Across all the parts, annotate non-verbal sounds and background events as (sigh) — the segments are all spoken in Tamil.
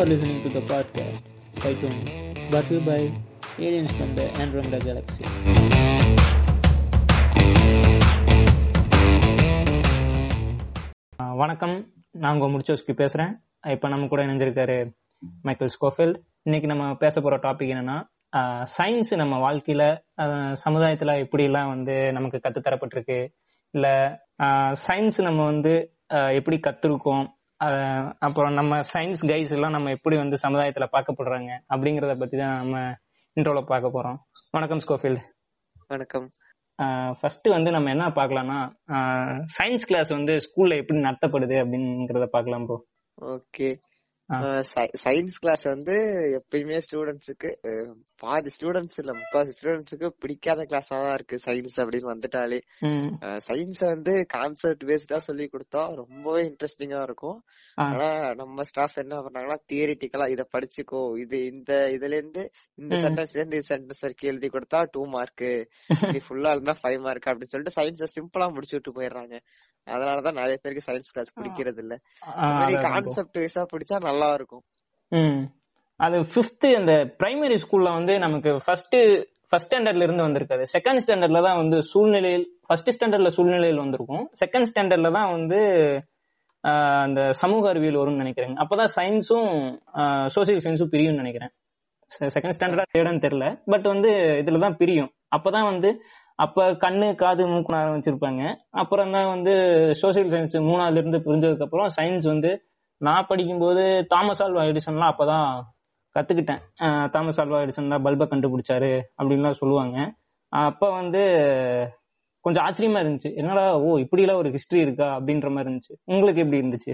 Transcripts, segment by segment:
are listening to the podcast. Cyclone, brought to you by aliens from the Andromeda Galaxy. வணக்கம். நான் உங்கள் முடிச்சோஸ்க்கு பேசுகிறேன் இப்போ நம்ம கூட இணைஞ்சிருக்காரு மைக்கேல் ஸ்கோஃபீல்ட் இன்னைக்கு நம்ம பேச போகிற டாபிக் என்னன்னா சயின்ஸ் நம்ம வாழ்க்கையில சமுதாயத்தில் சமுதாயத்துல வந்து நமக்கு கத்து தரப்பட்டிருக்கு இல்ல சயின்ஸ் நம்ம வந்து எப்படி கத்துருக்கோம்? அப்புறம் நம்ம சயின்ஸ் கைஸ் எல்லாம் நம்ம எப்படி வந்து சமுதாயத்துல பார்க்கப்படுறாங்க அப்படிங்கறத பத்தி தான் நம்ம இன்ட்ரோல பார்க்க போறோம். வணக்கம் ஸ்கோஃபீல்ட். வணக்கம். ஃபர்ஸ்ட் வந்து நம்ம என்ன பார்க்கலாம்னா சயின்ஸ் கிளாஸ் வந்து ஸ்கூல்ல எப்படி நடத்தப்படுது அப்படிங்கறத பார்க்கலாம் ப்ரோ ஓகே. சயின்ஸ் கிளாஸ் வந்து எப்பயுமே ஸ்டூடெண்ட்ஸுக்கு பாதி ஸ்டூடெண்ட்ஸ் இல்ல முக்காசி ஸ்டூடெண்ட்ஸுக்கு பிடிக்காத கிளாஸா தான் இருக்கு சயின்ஸ் அப்படின்னு வந்துட்டாலே. சயின்ஸ வந்து கான்செப்ட் பேஸ்டா சொல்லி கொடுத்தா ரொம்பவே இன்ட்ரெஸ்டிங்கா இருக்கும். ஆனா நம்ம ஸ்டாஃப் என்ன பண்ணாங்கன்னா தியரிட்டிக்கலா இத படிச்சுக்கோ இது இந்த இதுல இருந்து இந்த. சென்டென்ஸ்ல இருந்து இந்த சென்டென்ஸ் வரைக்கும் எழுதி கொடுத்தா டூ மார்க் நீ ஃபுல்லா இருந்தா ஃபைவ் மார்க் அப்படின்னு சொல்லிட்டு சயின்ஸ சிம்பிளா முடிச்சு விட்டு போயிடுறாங்க. அதனாலதான் நிறைய பேருக்கு சயின்ஸ் கிளாஸ் பிடிக்கிறது இல்ல கான்செப்ட் வைஸா பிடிச்சா நல்லா இருக்கும். அது ஃபிஃப்த் அந்த பிரைமரி ஸ்கூல்ல வந்து நமக்கு ஃபர்ஸ்ட் ஃபர்ஸ்ட் ஸ்டாண்டர்ட்ல இருந்து வந்திருக்காது. செகண்ட் ஸ்டாண்டர்ட்ல தான் வந்து சூழ்நிலையில் ஃபர்ஸ்ட் ஸ்டாண்டர்ட்ல சூழ்நிலையில் வந்திருக்கும். செகண்ட் ஸ்டாண்டர்ட்ல தான் வந்து அந்த சமூக அறிவியல் வரும்னு நினைக்கிறேன். அப்பதான் சயின்ஸும் சோசியல் சயின்ஸும் பிரியும்னு நினைக்கிறேன். செகண்ட் ஸ்டாண்டர்டா தேர்டுன்னு தெரியல. பட் வந்து இதுல தான் பிரியும். அப்பதான் வந்து அப்ப கண்ணு காது மூக்கு ஆரம்பிச்சிருப்பாங்க. அப்புறம் தான் வந்து சோசியல் சயின்ஸ் மூணாவதுல இருந்து புரிஞ்சதுக்கு அப்புறம் சயின்ஸ் வந்து நான் படிக்கும்போது தாமஸ் ஆல்வா எடிசன்லாம் அப்பதான் கத்துக்கிட்டேன். தாமஸ் ஆல்வா எடிசன் தான் பல்பை கண்டுபிடிச்சாரு அப்படின்லாம் சொல்லுவாங்க. அப்ப வந்து கொஞ்சம் ஆச்சரியமா இருந்துச்சு. என்னடா ஓ இப்படி எல்லாம் ஒரு ஹிஸ்டரி இருக்கா அப்படின்ற மாதிரி இருந்துச்சு. உங்களுக்கு எப்படி இருந்துச்சு?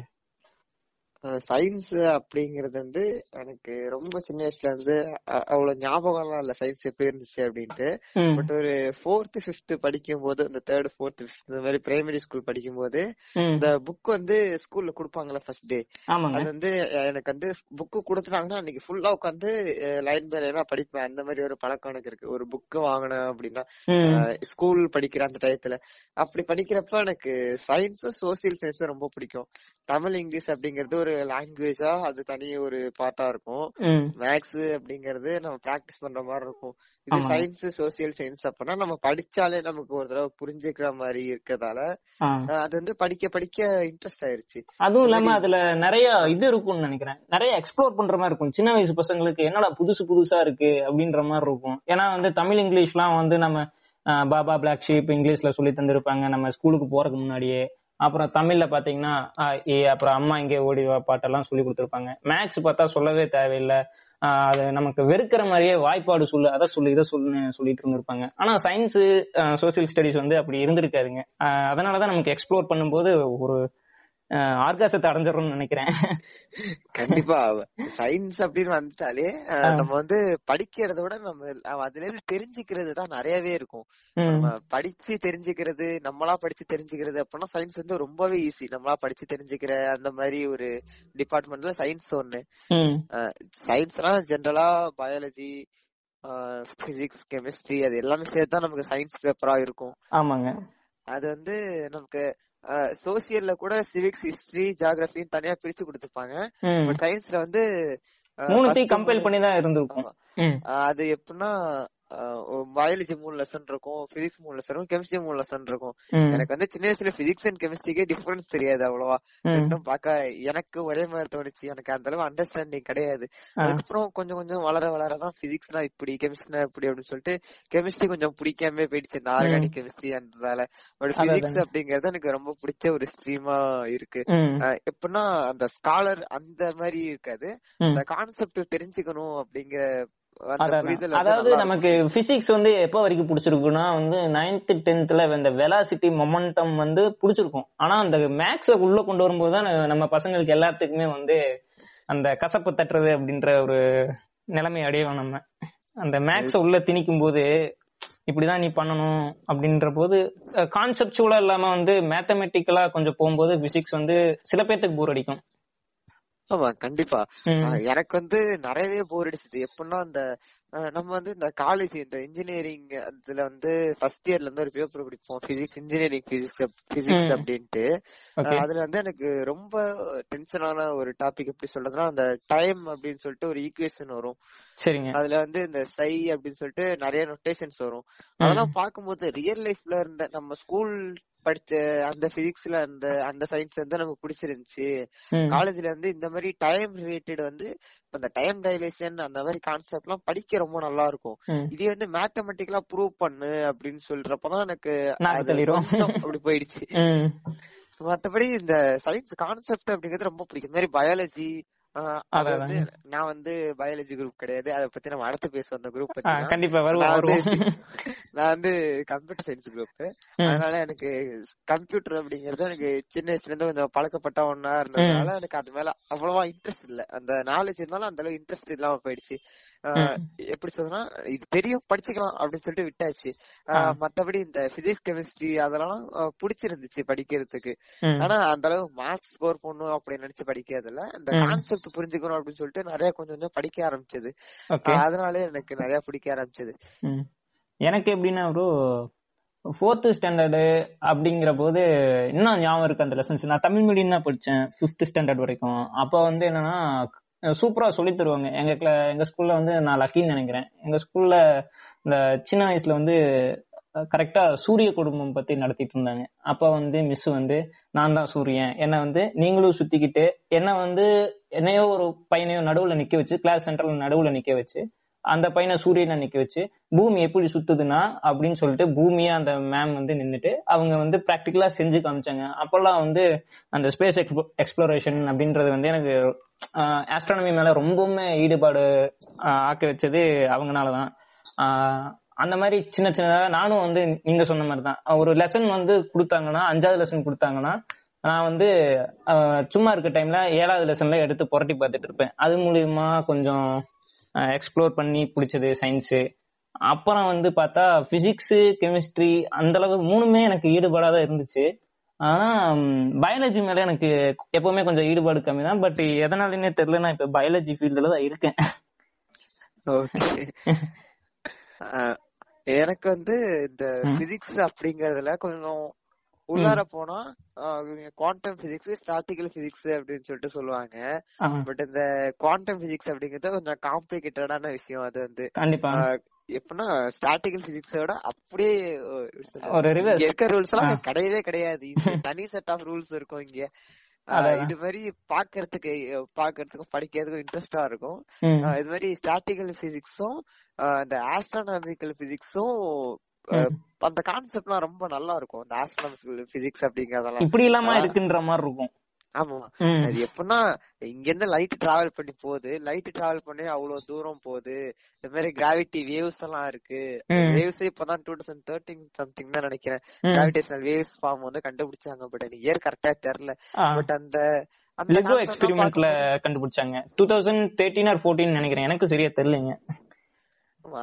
சயின்ஸ் அப்படிங்கறது வந்து எனக்கு ரொம்ப சின்ன வயசுல இருந்து அவ்வளவு ஞாபகம்லாம் இல்ல. சயின்ஸ் எப்படி இருந்துச்சு அப்படின்ட்டு. பட் ஒரு ஃபோர்த் ஃபிஃப்த் படிக்கும் போது இந்த தேர்ட் ஃபோர்த் ஃபிஃப்த் இந்த மாதிரி பிரைமரி ஸ்கூல் படிக்கும் போது இந்த புக் வந்து ஸ்கூல்ல கொடுப்பாங்கல்ல ஃபர்ஸ்ட் டே அது வந்து எனக்கு வந்து புக்கு கொடுத்துட்டாங்கன்னா அன்னைக்கு ஃபுல்லா உட்காந்து லைன் பை லைனா படிப்பேன். அந்த மாதிரி ஒரு பழக்கம் எனக்கு இருக்கு. ஒரு புக்கு வாங்கினேன் அப்படின்னா ஸ்கூல் படிக்கிற அந்த டயத்துல. அப்படி படிக்கிறப்ப எனக்கு சயின்ஸும் சோசியல் சயின்ஸும் ரொம்ப பிடிக்கும். தமிழ் இங்கிலீஷ் அப்படிங்கிறது ஒரு லாங்குவேஜா அது தனி ஒரு பார்ட்டா இருக்கும். மேக்ஸ் அப்படிங்கறது நம்ம பிராக்டிஸ் பண்ற மாதிரி இருக்கும். இது. சயின்ஸ் சோசியல் சயின்ஸ் அப்படின்னா நம்ம படிச்சாலே நமக்கு ஒரு தடவை புரிஞ்சுக்கிற மாதிரி இருக்கறதால அது வந்து படிக்க படிக்க இன்ட்ரெஸ்ட் ஆயிருச்சு. அதுவும் இல்லாம அதுல நிறைய இது இருக்கும்னு நினைக்கிறேன். நிறைய எக்ஸ்ப்ளோர் பண்ற மாதிரி இருக்கும். சின்ன வயசு பசங்களுக்கு என்னடா புதுசு புதுசா இருக்கு அப்படின்ற மாதிரி இருக்கும். ஏன்னா வந்து தமிழ் இங்கிலீஷ்லாம் வந்து நம்ம பாபா பிளாக் ஷீப் இங்கிலீஷ்ல சொல்லி தந்திருப்பாங்க. நம்ம ஸ்கூலுக்கு போறதுக்கு முன்னாடியே. அப்புறம் தமிழ்ல பாத்தீங்கன்னா ஏ அப்புறம் அம்மா இங்கே ஓடி வா பாட்டெல்லாம் சொல்லி கொடுத்துருப்பாங்க. மேக்ஸ் பார்த்தா சொல்லவே தேவையில்லை. ஆஹ், அது நமக்கு வெறுக்கிற மாதிரியே வாய்ப்பாடு சொல்லு அதை சொல்லு இதை சொல்லுன்னு சொல்லிட்டு இருந்திருப்பாங்க. ஆனா சயின்ஸ் சோசியல் ஸ்டடிஸ் வந்து அப்படி இருந்திருக்காதுங்க. அதனாலதான் நமக்கு எக்ஸ்ப்ளோர் பண்ணும்போது ஒரு ஆர்காசத்தை அடைஞ்சிடறோம்னு நினைக்கிறேன். கண்டிப்பா சயின்ஸ் அப்படின்னு வந்துட்டாலே நம்ம வந்து படிக்கிறத விட நம்ம அதுல இருந்து தெரிஞ்சுக்கிறது தான் நிறையவே இருக்கும். நம்ம படிச்சு தெரிஞ்சுக்கிறது நம்மளா படிச்சு தெரிஞ்சுக்கிறது அப்படின்னா சயின்ஸ் வந்து ரொம்பவே ஈஸி நம்மளா படிச்சு தெரிஞ்சுக்கிற அந்த மாதிரி ஒரு டிபார்ட்மெண்ட்ல சயின்ஸ் ஒண்ணு. சயின்ஸ்னா ஜென்ரலா பயாலஜி பிசிக்ஸ் கெமிஸ்ட்ரி அது எல்லாமே சேர்த்து தான் நமக்கு சயின்ஸ் பேப்பரா இருக்கும். ஆமாங்க. அது வந்து நமக்கு சோசியல்ல கூட சிவிக்ஸ் ஹிஸ்டரி ஜியாகிரபின்னு தனியா பிரிச்சு கொடுத்துருப்பாங்க. சயின்ஸ்ல வந்து மூணுத்தையும் கம்பைல் பண்ணி தான் இருந்திருக்கும். அது எப்படின்னா பயாலஜி மூணு லெசன் இருக்கும் பிசிக்ஸ் மூணு லெசன் இருக்கும் கெமிஸ்ட்ரி மூணு லெசன் இருக்கும். எனக்கு வந்து சின்ன வயசுல பிசிக்ஸ் அண்ட் கெமிஸ்ட்ரிக்கே டிஃபரன்ஸ் தெரியாது அவ்வளவா. ரெண்டும் பார்க்க எனக்கு ஒரே மாதிரி தோணுச்சு. எனக்கு அந்த அளவு அண்டர்ஸ்டாண்டிங் கிடையாது. அதுக்கப்புறம் கொஞ்சம் கொஞ்சம் வளர வளரதான் பிசிக்ஸ்னா இப்படி கெமிஸ்ட்ரினா இப்படி அப்படின்னு சொல்லிட்டு கெமிஸ்ட்ரி கொஞ்சம் பிடிக்காம போயிடுச்சு. இந்த ஆர்கானிக் கெமிஸ்ட்ரி அந்ததால பட் பிசிக்ஸ் அப்படிங்கறது எனக்கு ரொம்ப பிடிச்ச ஒரு ஸ்ட்ரீமா இருக்கு. எப்படின்னா அந்த ஸ்காலர் அந்த மாதிரி இருக்காது. அந்த கான்செப்ட் தெரிஞ்சுக்கணும் அப்படிங்கிற அதாவது நமக்கு பிசிக்ஸ் வந்து எப்ப வரைக்கும் பிடிச்சிருக்குன்னா வந்து நைன்த் டென்த்ல இந்த வெலாசிட்டி மொமெண்டம் வந்து பிடிச்சிருக்கும். ஆனா அந்த மேக்ஸ உள்ள கொண்டு வரும்போது தான் நம்ம பசங்களுக்கு எல்லாத்துக்குமே வந்து அந்த கசப்பு தட்டுறது அப்படின்ற ஒரு நிலைமை அடைவோம் நம்ம. அந்த மேக்ஸ உள்ள திணிக்கும் போது இப்படிதான் நீ பண்ணணும் அப்படின்ற போது கான்செப்டுவலா இல்லாம வந்து மேத்தமெட்டிக்கலா கொஞ்சம் போகும்போது பிசிக்ஸ் வந்து சில பேர்த்துக்கு போர் அடிக்கும். ஆமா கண்டிப்பா. எனக்கு வந்து நிறையவே போர் அடிச்சது. எப்படின்னா அந்த நம்ம வந்து இந்த காலேஜ் இந்த இன்ஜினியரிங் அதுல வந்து ஃபர்ஸ்ட் இயர்ல இருந்து ஒரு பேப்பர் படிப்போம். பிசிக்ஸ் இன்ஜினியரிங் பிசிக்ஸ் பிசிக்ஸ் அப்படின்ட்டு. அதுல வந்து எனக்கு ரொம்ப டென்ஷனான ஒரு டாபிக் எப்படி சொல்றதுன்னா அந்த டைம் அப்படின்னு சொல்லிட்டு ஒரு ஈக்குவேஷன் வரும். சரிங்க. அதுல வந்து இந்த சை அப்படின்னு சொல்லிட்டு நிறைய நொட்டேஷன்ஸ் வரும். அதெல்லாம் பார்க்கும்போது ரியல் லைஃப்ல இருந்த நம்ம ஸ்கூல் படிச்ச அந்த பிசிக்ஸ்ல அந்த அந்த சயின்ஸ் வந்து நமக்கு பிடிச்சிருந்துச்சு. காலேஜ்ல வந்து இந்த மாதிரி டைம் ரிலேட்டட் வந்து அந்த டைம் டைலேஷன் அந்த மாதிரி கான்செப்ட் எல்லாம் படிக்க ரொம்ப நல்லா இருக்கும். இதே வந்து மேத்தமெட்டிக்கலா ப்ரூவ் பண்ணு அப்படின்னு சொல்றப்பதான் எனக்கு அப்படி போயிடுச்சு. மத்தபடி இந்த சயின்ஸ் கான்செப்ட் அப்படிங்கிறது ரொம்ப பிடிக்கும். இந்த மாதிரி பயாலஜி அது வந்து நான் வந்து பயாலஜி குரூப் கிடையாது. அத பத்தி நம்ம அடுத்து பேசுவோம் அந்த குரூப் பத்தி கண்டிப்பா நான் வந்து கம்ப்யூட்டர் சயின்ஸ் குரூப் அதனால எனக்கு கம்ப்யூட்டர் அப்படிங்கறது எனக்கு சின்ன வயசுல இருந்து கொஞ்சம் பழக்கப்பட்ட ஒன்னா இருந்ததுனால எனக்கு அது மேல அவ்வளவா இன்ட்ரெஸ்ட் இல்ல. அந்த நாலேஜ் இருந்தாலும் அந்த அளவு இன்ட்ரெஸ்ட் இல்லாம போயிடுச்சு. எப்படி சொல்றேன்னா இது தெரியும் படிச்சுக்கலாம் அப்படின்னு சொல்லிட்டு விட்டாச்சு. மத்தபடி இந்த பிசிக்ஸ் கெமிஸ்ட்ரி அதெல்லாம் பிடிச்சிருந்துச்சு படிக்கிறதுக்கு. ஆனா அந்த அளவு மார்க்ஸ் ஸ்கோர் பண்ணும் அப்படின்னு நினைச்சு படிக்கிறதுல இந்த கான்செப்ட் புரிஞ்சுக்கணும் அப்படின்னு சொல்லிட்டு நிறைய கொஞ்சம் கொஞ்சம் படிக்க ஆரம்பிச்சது. அதனாலே எனக்கு நிறைய பிடிக்க ஆரம்பிச்சது. எனக்கு எப்படின்னா ப்ரோ ஃபோர்த்து ஸ்டாண்டர்டு அப்படிங்கிற போது இன்னும் ஞாபகம் இருக்கு அந்த லெசன்ஸ் நான் தமிழ் மீடியம் தான் படிச்சேன் ஃபிஃப்த் ஸ்டாண்டர்ட் வரைக்கும். அப்போ வந்து என்னன்னா சூப்பரா சொல்லி தருவாங்க. எங்க எங்க ஸ்கூல்ல வந்து நான் லக்கின்னு நினைக்கிறேன். எங்க ஸ்கூல்ல இந்த சின்ன வயசுல வந்து கரெக்டா சூரிய குடும்பம் பத்தி நடத்திட்டு இருந்தாங்க. அப்ப வந்து மிஸ் வந்து நான் தான் சூரியன். என்ன வந்து நீங்களும் சுத்திக்கிட்டு என்ன வந்து என்னையோ ஒரு பையனையோ நடுவுல நிக்க வச்சு கிளாஸ் சென்டர்ல நடுவுல நிக்க வச்சு அந்த பையனை சூரியனை நிக்க வச்சு பூமி எப்படி சுத்துதுன்னா அப்படின்னு சொல்லிட்டு பூமியா அந்த மேம் வந்து நின்றுட்டு அவங்க வந்து ப்ராக்டிக்கலா செஞ்சு காமிச்சாங்க. அப்பெல்லாம் வந்து அந்த ஸ்பேஸ் எக்ஸ்ப்ளோரேஷன் அப்படின்றது வந்து எனக்கு ஆஸ்ட்ரானமி மேல ரொம்பவுமே ஈடுபாடு ஆக்க வச்சது அவங்கனாலதான். அந்த மாதிரி சின்ன சின்னதாக நானும் வந்து நீங்க சொன்ன மாதிரி தான் ஒரு லெசன் வந்து கொடுத்தாங்கன்னா அஞ்சாவது லெசன் கொடுத்தாங்கன்னா நான் வந்து சும்மா இருக்க டைம்ல ஏழாவது லெசன்ல எடுத்து புரட்டி பார்த்துட்டு இருப்பேன். அது மூலியமா கொஞ்சம் எக்ஸ்ப்ளோர் பண்ணி பிடிச்சது சயின்ஸு அப்புறம் வந்து பார்த்தா பிசிக்ஸ் கெமிஸ்ட்ரி அந்த அளவு மூணுமே எனக்கு ஈடுபாடாக இருந்துச்சு. ஆனா பயாலஜி மேல எனக்கு எப்பவுமே கொஞ்சம் ஈடுபாடு கம்மி தான் பட் எதனாலன்னே தெரியல நான் இப்ப பயாலஜி ஃபீல்டுல தான் இருக்கேன். (laughs) எனக்கு வந்து இந்த பிசிக்ஸ் அப்படிங்கறதுல கொஞ்சம் உள்ளார போனா குவாண்டம் பிசிக்ஸ் ஸ்டாட்டிக்கல் பிசிக்ஸ் அப்படின்னு சொல்லிட்டு சொல்லுவாங்க. பட் இந்த குவாண்டம் பிசிக்ஸ் அப்படிங்கறது கொஞ்சம் காம்ப்ளிகேட்டடான விஷயம். அது வந்து எப்படின்னா ஸ்டாட்டிக்கல் பிசிக்ஸோட அப்படியே ஒரு இருக்க ரூல்ஸ் எல்லாம் கிடையவே கிடையாது. தனி செட் ஆஃப் ரூல்ஸ் இருக்கும் இங்க. இது மாதிரி பாக்குறதுக்கு பாக்குறதுக்கும் படிக்கிறதுக்கும் இன்ட்ரெஸ்டா இருக்கும். இது மாதிரி ஸ்டாட்டிக்கல் பிசிக்ஸும் இந்த ஆஸ்ட்ரானாமிக்கல் பிசிக்ஸும் அந்த கான்செப்ட்லாம் ரொம்ப நல்லா இருக்கும். இந்த ஆஸ்ட்ரானாமிக்கல் பிசிக்ஸ் அப்படிங்கறதெல்லாம். இப்படி இல்லாம இருக்குன்ற மாதிரி இருக்கும். ஆமா. அது எப்படின்னா இங்க இருந்து லைட் டிராவல் பண்ணி போகுது. லைட் டிராவல் பண்ணி அவ்வளவு தூரம் போகுது. இந்த மாதிரி கிராவிட்டி வேவ்ஸ் எல்லாம் இருக்கு. வேவ்ஸ் இப்பதான் டூ தௌசண்ட் தேர்ட்டின் சம்திங் தான் நினைக்கிறேன். கிராவிடேஷனல் வேவ்ஸ் ஃபார்ம் வந்து கண்டுபிடிச்சாங்க பட் எனக்கு இயர் கரெக்டா தெரியல. பட் அந்த லிகோ எக்ஸ்பெரிமெண்ட்ல கண்டுபிடிச்சாங்க. Two thousand thirteen or fourteen நினைக்கிறேன். எனக்கு சரியா தெரியலங்க.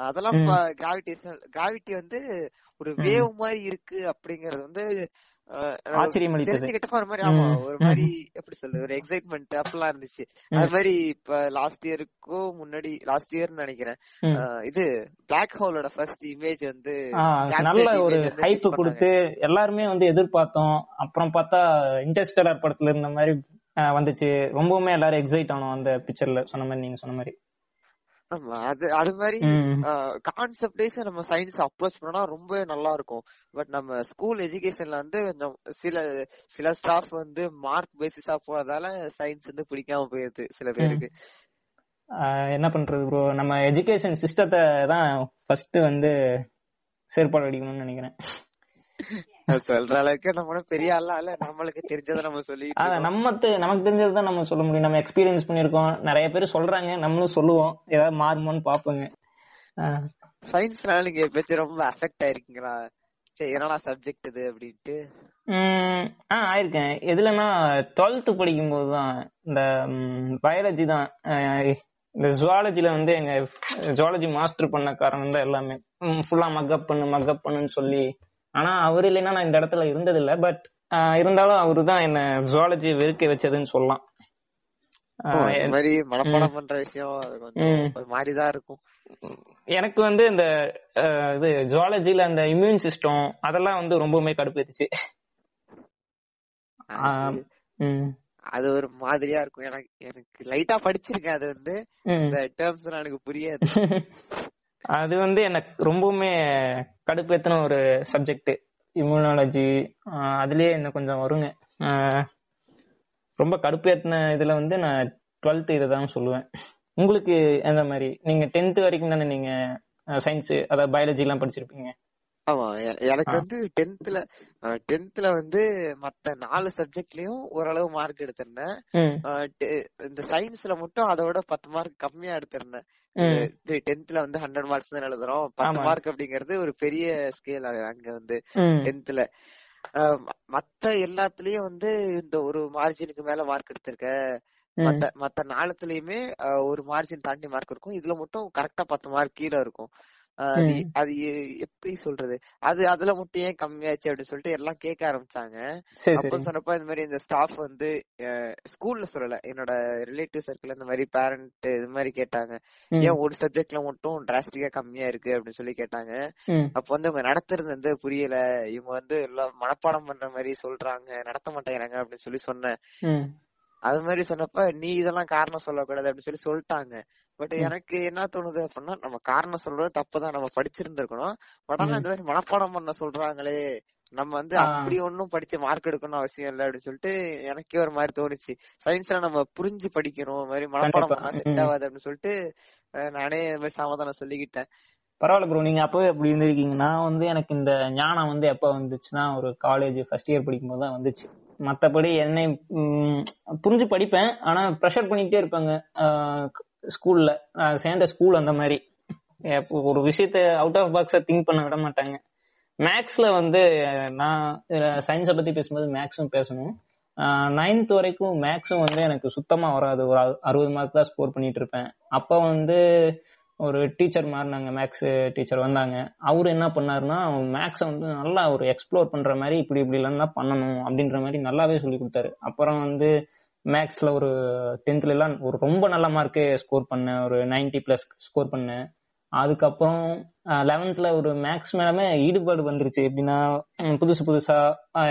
அதெல்லாம் கிராவிடேஷனல் கிராவிட்டி வந்து ஒரு வேவ் மாதிரி இருக்கு அப்படிங்கறது வந்து ஆச்சரியம் தெரிஞ்சுக்கிட்ட ஒரு மாதிரி ஆமா ஒரு மாதிரி எப்படி சொல்றது ஒரு எக்ஸைட்மெண்ட் அப்பெல்லாம் இருந்துச்சு. அது மாதிரி இப்ப லாஸ்ட் இயருக்கோ முன்னாடி லாஸ்ட் இயர் நினைக்கிறேன். இது பிளாக் ஹோலோட ஃபர்ஸ்ட் இமேஜ் வந்து நல்ல ஒரு ஹைப் கொடுத்து எல்லாருமே வந்து எதிர்பார்த்தோம். அப்புறம் பார்த்தா இன்டர்ஸ்டெலர் படத்துல இருந்த மாதிரி வந்துச்சு. ரொம்பவுமே எல்லாரும் எக்ஸைட் ஆனோம் அந்த பிக்சர்ல சொன்ன மாதிரி நீங்க சொன்ன மாதிரி. ஆமா அது அது மாதிரி கான்செப்ட் வைஸ் நம்ம சயின்ஸ் அப்ரோச் பண்ணா ரொம்ப நல்லா இருக்கும். பட் நம்ம ஸ்கூல் எஜுகேஷன்ல வந்து கொஞ்சம் சில சில ஸ்டாஃப் வந்து மார்க் பேசிஸா போறதால சயின்ஸ் வந்து பிடிக்காம போயிருது சில பேருக்கு. என்ன பண்றது ப்ரோ நம்ம எஜுகேஷன் சிஸ்டத்தை தான் ஃபர்ஸ்ட் வந்து செயற்பாடு அடிக்கணும்னு நினைக்கிறேன். (laughs) சொல்ற அளவுக்கு நம்ம பெரிய ஆளா இல்ல. நம்மளுக்கு தெரிஞ்சதை நம்ம சொல்லி நம்ம நமக்கு தெரிஞ்சதுதான் நம்ம சொல்ல முடியும். நம்ம எக்ஸ்பீரியன்ஸ் பண்ணிருக்கோம் நிறைய பேர் சொல்றாங்க. நம்மளும் சொல்லுவோம். ஏதாவது மாறுமோன்னு பாப்போங்க சயின்ஸ்னால நீங்க எப்பயாச்சும் ரொம்ப அஃபெக்ட் ஆயிருக்கீங்களா? சரி என்னடா சப்ஜெக்ட் இது அப்படின்ட்டு? ஆ ஆயிருக்கேன். எதுலன்னா டுவெல்த் படிக்கும் போதுதான் இந்த பயாலஜி தான் இந்த ஜுவாலஜில வந்து எங்க ஜுவாலஜி மாஸ்டர் பண்ண காரணம் தான் எல்லாமே. ஃபுல்லா மக்கப் பண்ணு மக்கப் பண்ணுன்னு சொல்லி ஆனா அவர் இல்லைன்னா நான் இந்த இடத்துல இருந்தது இல்ல பட் இருந்தாலும் அவரு தான் என்ன ஜுவாலஜி வெறுக்க வச்சதுன்னு சொல்லலாம். இந்த மாதிரி மனப்பாடம் பண்ற விஷயம் அது கொஞ்சம் மாதிரிதான் இருக்கும். எனக்கு வந்து இந்த இது ஜுவாலஜில அந்த இம்யூன் சிஸ்டம் அதெல்லாம் வந்து ரொம்பவுமே கடுப்பேத்துச்சு. அது ஒரு மாதிரியா இருக்கும். எனக்கு எனக்கு லைட்டா படிச்சிருக்கேன். அது வந்து இந்த டேர்ம்ஸ் எனக்கு புரியாது. (laughs) அது வந்து எனக்கு ரொம்பவுமே கடுப்பேத்தின ஒரு சப்ஜெக்ட் இம்யூனாலஜி அதுலயே என்ன கொஞ்சம் வருங்க. ரொம்ப கடுப்பேத்தின இதுல வந்து நான் டுவெல்த் இதை தான் சொல்லுவேன். உங்களுக்கு எந்த மாதிரி? நீங்க டென்த் வரைக்கும் தானே நீங்க சயின்ஸ் அதாவது பயாலஜி எல்லாம் படிச்சிருப்பீங்க. ஆமா எனக்கு வந்து டென்த்ல டென்த்ல வந்து மத்த நாலு சப்ஜெக்ட்லயும் ஓரளவு மார்க் எடுத்திருந்தேன். இந்த சயின்ஸ்ல மட்டும் அதோட பத்து மார்க் கம்மியா எடுத்திருந்தேன். டென்த்ல வந்து ஹண்ட்ரட் மார்க்ஸ் தான் எழுதுறோம். பத்து மார்க் அப்படிங்கறது ஒரு பெரிய ஸ்கேல் அங்க வந்து டென்த்ல மத்த எல்லாத்துலயும் வந்து இந்த ஒரு மார்ஜினுக்கு மேல மார்க் எடுத்திருக்க. மத்த மத்த நாளத்துலயுமே ஒரு மார்ஜின் தாண்டி மார்க் இருக்கும். இதுல மட்டும் கரெக்டா பத்து மார்க் கீழே இருக்கும். அது எப்படி சொல்றது? அது அதுல மட்டும் ஏன் கம்மியாச்சு அப்படின்னு சொல்லிட்டு எல்லாம் கேட்க ஆரம்பிச்சாங்க. அப்ப சொன்னப்ப இந்த மாதிரி இந்த ஸ்டாஃப் வந்து ஸ்கூல்ல சொல்லல. என்னோட ரிலேட்டிவ் சர்க்கிள் இந்த மாதிரி பேரண்ட் இது மாதிரி கேட்டாங்க. ஏன் ஒரு சப்ஜெக்ட்ல மட்டும் டிராஸ்டிக்கா கம்மியா இருக்கு? அப்படின்னு சொல்லி கேட்டாங்க. அப்ப வந்து இவங்க நடத்துறது வந்து புரியல. இவங்க வந்து எல்லாம் மனப்பாடம் பண்ற மாதிரி சொல்றாங்க. நடத்த மாட்டேங்கிறாங்க அப்படின்னு சொல்லி சொன்னேன். அது மாதிரி சொன்னப்ப நீ இதெல்லாம் காரணம் சொல்லக்கூடாது அப்படின்னு சொல்லி சொல்லிட்டாங்க. பட் எனக்கு என்ன தோணுது அப்படின்னா நம்ம காரணம் சொல்றது தப்புதான். நம்ம படிச்சிருந்திருக்கணும். பட் ஆனா இந்த மாதிரி மனப்பாடம் பண்ண சொல்றாங்களே நம்ம வந்து அப்படி ஒன்னும் படிச்சு மார்க் எடுக்கணும் அவசியம் இல்லை அப்படின்னு சொல்லிட்டு எனக்கே ஒரு மாதிரி தோணுச்சு. சயின்ஸ்ல நம்ம புரிஞ்சு படிக்கணும். மாதிரி மனப்பாடம் பண்ணா செட் ஆகாது அப்படின்னு சொல்லிட்டு நானே இந்த மாதிரி சமாதானம் சொல்லிக்கிட்டேன். பரவாயில்ல ப்ரோ நீங்க அப்பவே அப்படி இருந்திருக்கீங்க. நான் வந்து எனக்கு இந்த ஞானம் வந்து எப்ப வந்துச்சுன்னா ஒரு காலேஜ் ஃபர்ஸ்ட் இயர் படிக்கும் போது தான் வந்துச்சு. மத்தபடி என்னை புரிஞ்சு படிப்பேன். ஆனா ப்ரெஷர் பண்ணிட்டே இருப்பாங்க. ஸ்கூல்ல. சேர்ந்த ஸ்கூல் அந்த மாதிரி. ஒரு விஷயத்த அவுட் ஆஃப் பாக்ஸ திங்க் பண்ண விட மாட்டாங்க. மேக்ஸ்ல வந்து நான் சயின்ஸை பத்தி பேசும்போது மேக்ஸும் பேசணும். நைன்த் வரைக்கும் மேக்ஸும் வந்து எனக்கு சுத்தமா வராது. ஒரு அறுபது மார்க் தான் ஸ்கோர் பண்ணிட்டு இருப்பேன். அப்ப வந்து ஒரு டீச்சர் மாறினாங்க. மேக்ஸ் டீச்சர் வந்தாங்க. அவர் என்ன பண்ணாருன்னா மேக்ஸை வந்து நல்லா ஒரு எக்ஸ்ப்ளோர் பண்ற மாதிரி இப்படி இப்படி எல்லாம் தான் பண்ணணும் அப்படின்ற மாதிரி நல்லாவே சொல்லி கொடுத்தாரு. அப்புறம் வந்து மேக்ஸ்ல ஒரு டென்த்ல எல்லாம் ஒரு ரொம்ப நல்ல மார்க்கு ஸ்கோர் பண்ணேன் ஒரு நைன்டி பிளஸ் ஸ்கோர் பண்ணேன் அதுக்கப்புறம் லெவன்த்ல ஒரு மேக்ஸ் மேலமே ஈடுபாடு வந்துருச்சு. எப்படின்னா புதுசு புதுசா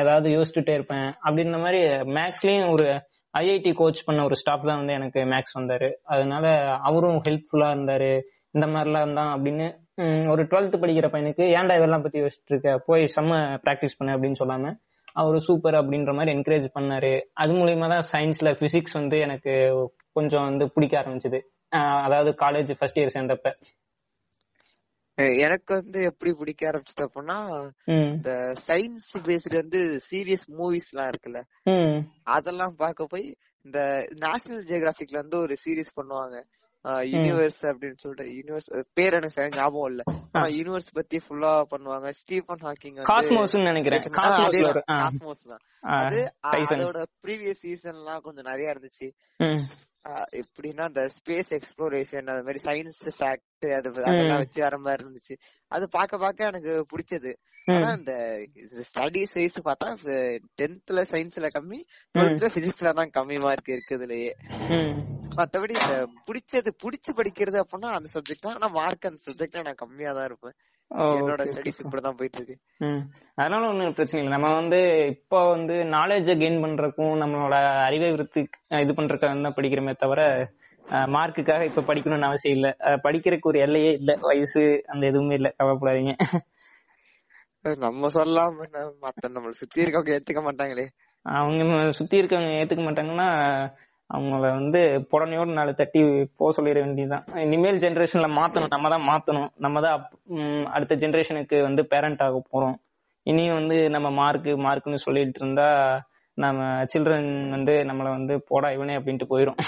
ஏதாவது யோசிச்சுட்டே இருப்பேன். அப்படின்ற மாதிரி மேக்ஸ்லயும் ஒரு ஐஐடி கோச் பண்ண ஒரு ஸ்டாஃப் தான் வந்து எனக்கு மேக்ஸ் வந்தாரு. அதனால அவரும் ஹெல்ப்ஃபுல்லா இருந்தாரு. இந்த மாதிரிலாம் இருந்தான் அப்படின்னு ஒரு டுவெல்த் படிக்கிற பையனுக்கு ஏன்டா இதெல்லாம் பத்தி யோசிச்சுட்டு இருக்க? போய் செம்ம ப்ராக்டிஸ் பண்ணு அப்படின்னு சொல்லாம அவரு சூப்பர் அப்படின்ற மாதிரி என்கரேஜ் பண்ணாரு. அது மூலியமா தான் சயின்ஸ்ல பிசிக்ஸ் வந்து எனக்கு கொஞ்சம் வந்து பிடிக்க ஆரம்பிச்சது. அதாவது காலேஜ் ஃபர்ஸ்ட் இயர் சேர்ந்தப்ப. எனக்கு வந்து எப்படி பிடிக்க ஆரம்பிச்சது அப்படின்னா இந்த சயின்ஸ் பேஸ்டு வந்து சீரியஸ் மூவிஸ் எல்லாம் இருக்குல்ல அதெல்லாம் பார்க்க போய் இந்த நேஷனல் ஜியோகிராபிக்ல வந்து ஒரு சீரீஸ் பண்ணுவாங்க. யூனிவர்ஸ் அப்படின்னு சொல்லிட்டு யூனிவர்ஸ் பேர் எனக்கு சரியா ஞாபகம் இல்ல. ஆனா யூனிவர்ஸ் பத்தி ஃபுல்லா பண்ணுவாங்க. ஸ்டீஃபன் ஹாக்கிங் காஸ்மோஸ் நினைக்கிறேன். காஸ்மோஸ் தான். அது அதோட ப்ரீவியஸ் சீசன் எல்லாம் கொஞ்சம் நிறைய இருந்துச்சு. எப்படின்னா இந்த ஸ்பேஸ் எக்ஸ்ப்ளோரேஷன் அது மாதிரி சயின்ஸ் ஃபேக்ட் அது அதெல்லாம் வச்சு வர மாதிரி இருந்துச்சு. அது பாக்க பாக்க எனக்கு பிடிச்சது. ஆனா இந்த ஸ்டடிஸ் வைஸ் பார்த்தா டென்த்ல சயின்ஸ்ல கம்மி டுவெல்த்ல பிசிக்ஸ்ல தான் கம்மி மார்க் இருக்குதுலயே மத்தபடி இந்த பிடிச்சது பிடிச்சு படிக்கிறது அப்படின்னா அந்த சப்ஜெக்ட் தான். ஆனா மார்க் அந்த சப்ஜெக்ட்ல நான் கம்மியா தான் இருப்பேன். என்னோட ஸ்டடிஸ் இப்படிதான் போயிட்டு இருக்கு அதனால ஒண்ணும் பிரச்சனை இல்லை. நம்ம வந்து இப்போ வந்து நாலேஜ கெயின் பண்றதுக்கும் நம்மளோட அறிவை விருத்தி இது பண்றதுக்காக தான் படிக்கிறோமே தவிர மார்க்குக்காக இப்ப படிக்கணும்னு அவசியம் இல்ல. படிக்கிறதுக்கு ஒரு எல்லையே இல்ல. வயசு அந்த எதுவுமே இல்ல. கவலைப்படாதீங்க. நம்ம சொல்லலாம் மத்த நம்மள சுத்தி இருக்கவங்க ஏத்துக்க மாட்டாங்களே. அவங்க சுத்தி இருக்கவங்க ஏத்துக்க மாட்டாங்கன்னா அவங்கள வந்து புடனையோடு நாலு தட்டி போக சொல்லிட வேண்டியதுதான். இனிமேல் ஜென்ரேஷன்ல மாத்தணும். நம்ம தான் மாத்தணும். நம்ம தான் அடுத்த ஜென்ரேஷனுக்கு வந்து பேரண்ட் ஆக போறோம். இனியும் வந்து நம்ம மார்க்கு மார்க்குன்னு சொல்லிட்டு இருந்தா நம்ம சில்ட்ரன் வந்து நம்மளை வந்து போடா இவனே அப்படின்ட்டு போயிடும்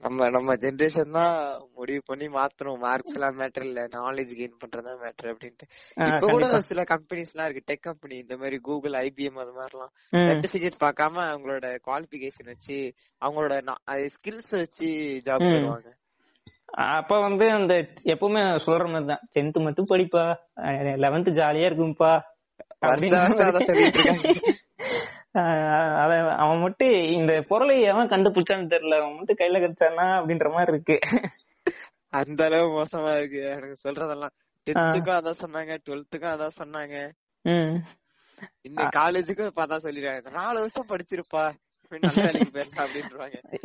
நம்ம நம்ம ஜெனரேஷன் தான் முடிவு பண்ணி மாத்தணும். மார்க்ஸ் எல்லாம் மேட்டர் இல்ல. நாலேஜ் கெயின் பண்றதா மேட்டர் அப்படின்ட்டு. இப்ப கூட சில கம்பெனிஸ் எல்லாம் இருக்கு. டெக் கம்பெனி இந்த மாதிரி கூகுள் ஐபிஎம் அது மாதிரிலாம். சர்டிபிகேட் பார்க்காம அவங்களோட குவாலிபிகேஷன் வச்சு அவங்களோட ஸ்கில்ஸ் வச்சு ஜாப் தருவாங்க. அப்ப வந்து அந்த எப்பவுமே சொல்ற மாதிரி தான். டென்த் மட்டும் படிப்பா. லெவன்த் ஜாலியா இருக்கும்பா. அவன் மட்டும் இந்த பொருளை எவன் கண்டுபிடிச்சான்னு தெரியல. அவன் மட்டும் கையில கிடைச்சானா அப்படின்ற மாதிரி இருக்கு. அந்த அளவு மோசமா இருக்கு. எனக்கு சொல்றதெல்லாம் டென்த்துக்கும் அதான் சொன்னாங்க. டுவெல்த்துக்கும் அதான் சொன்னாங்க. இந்த காலேஜுக்கும் இப்பதான் சொல்லிடுறாங்க. நாலு வருஷம் படிச்சிருப்பா.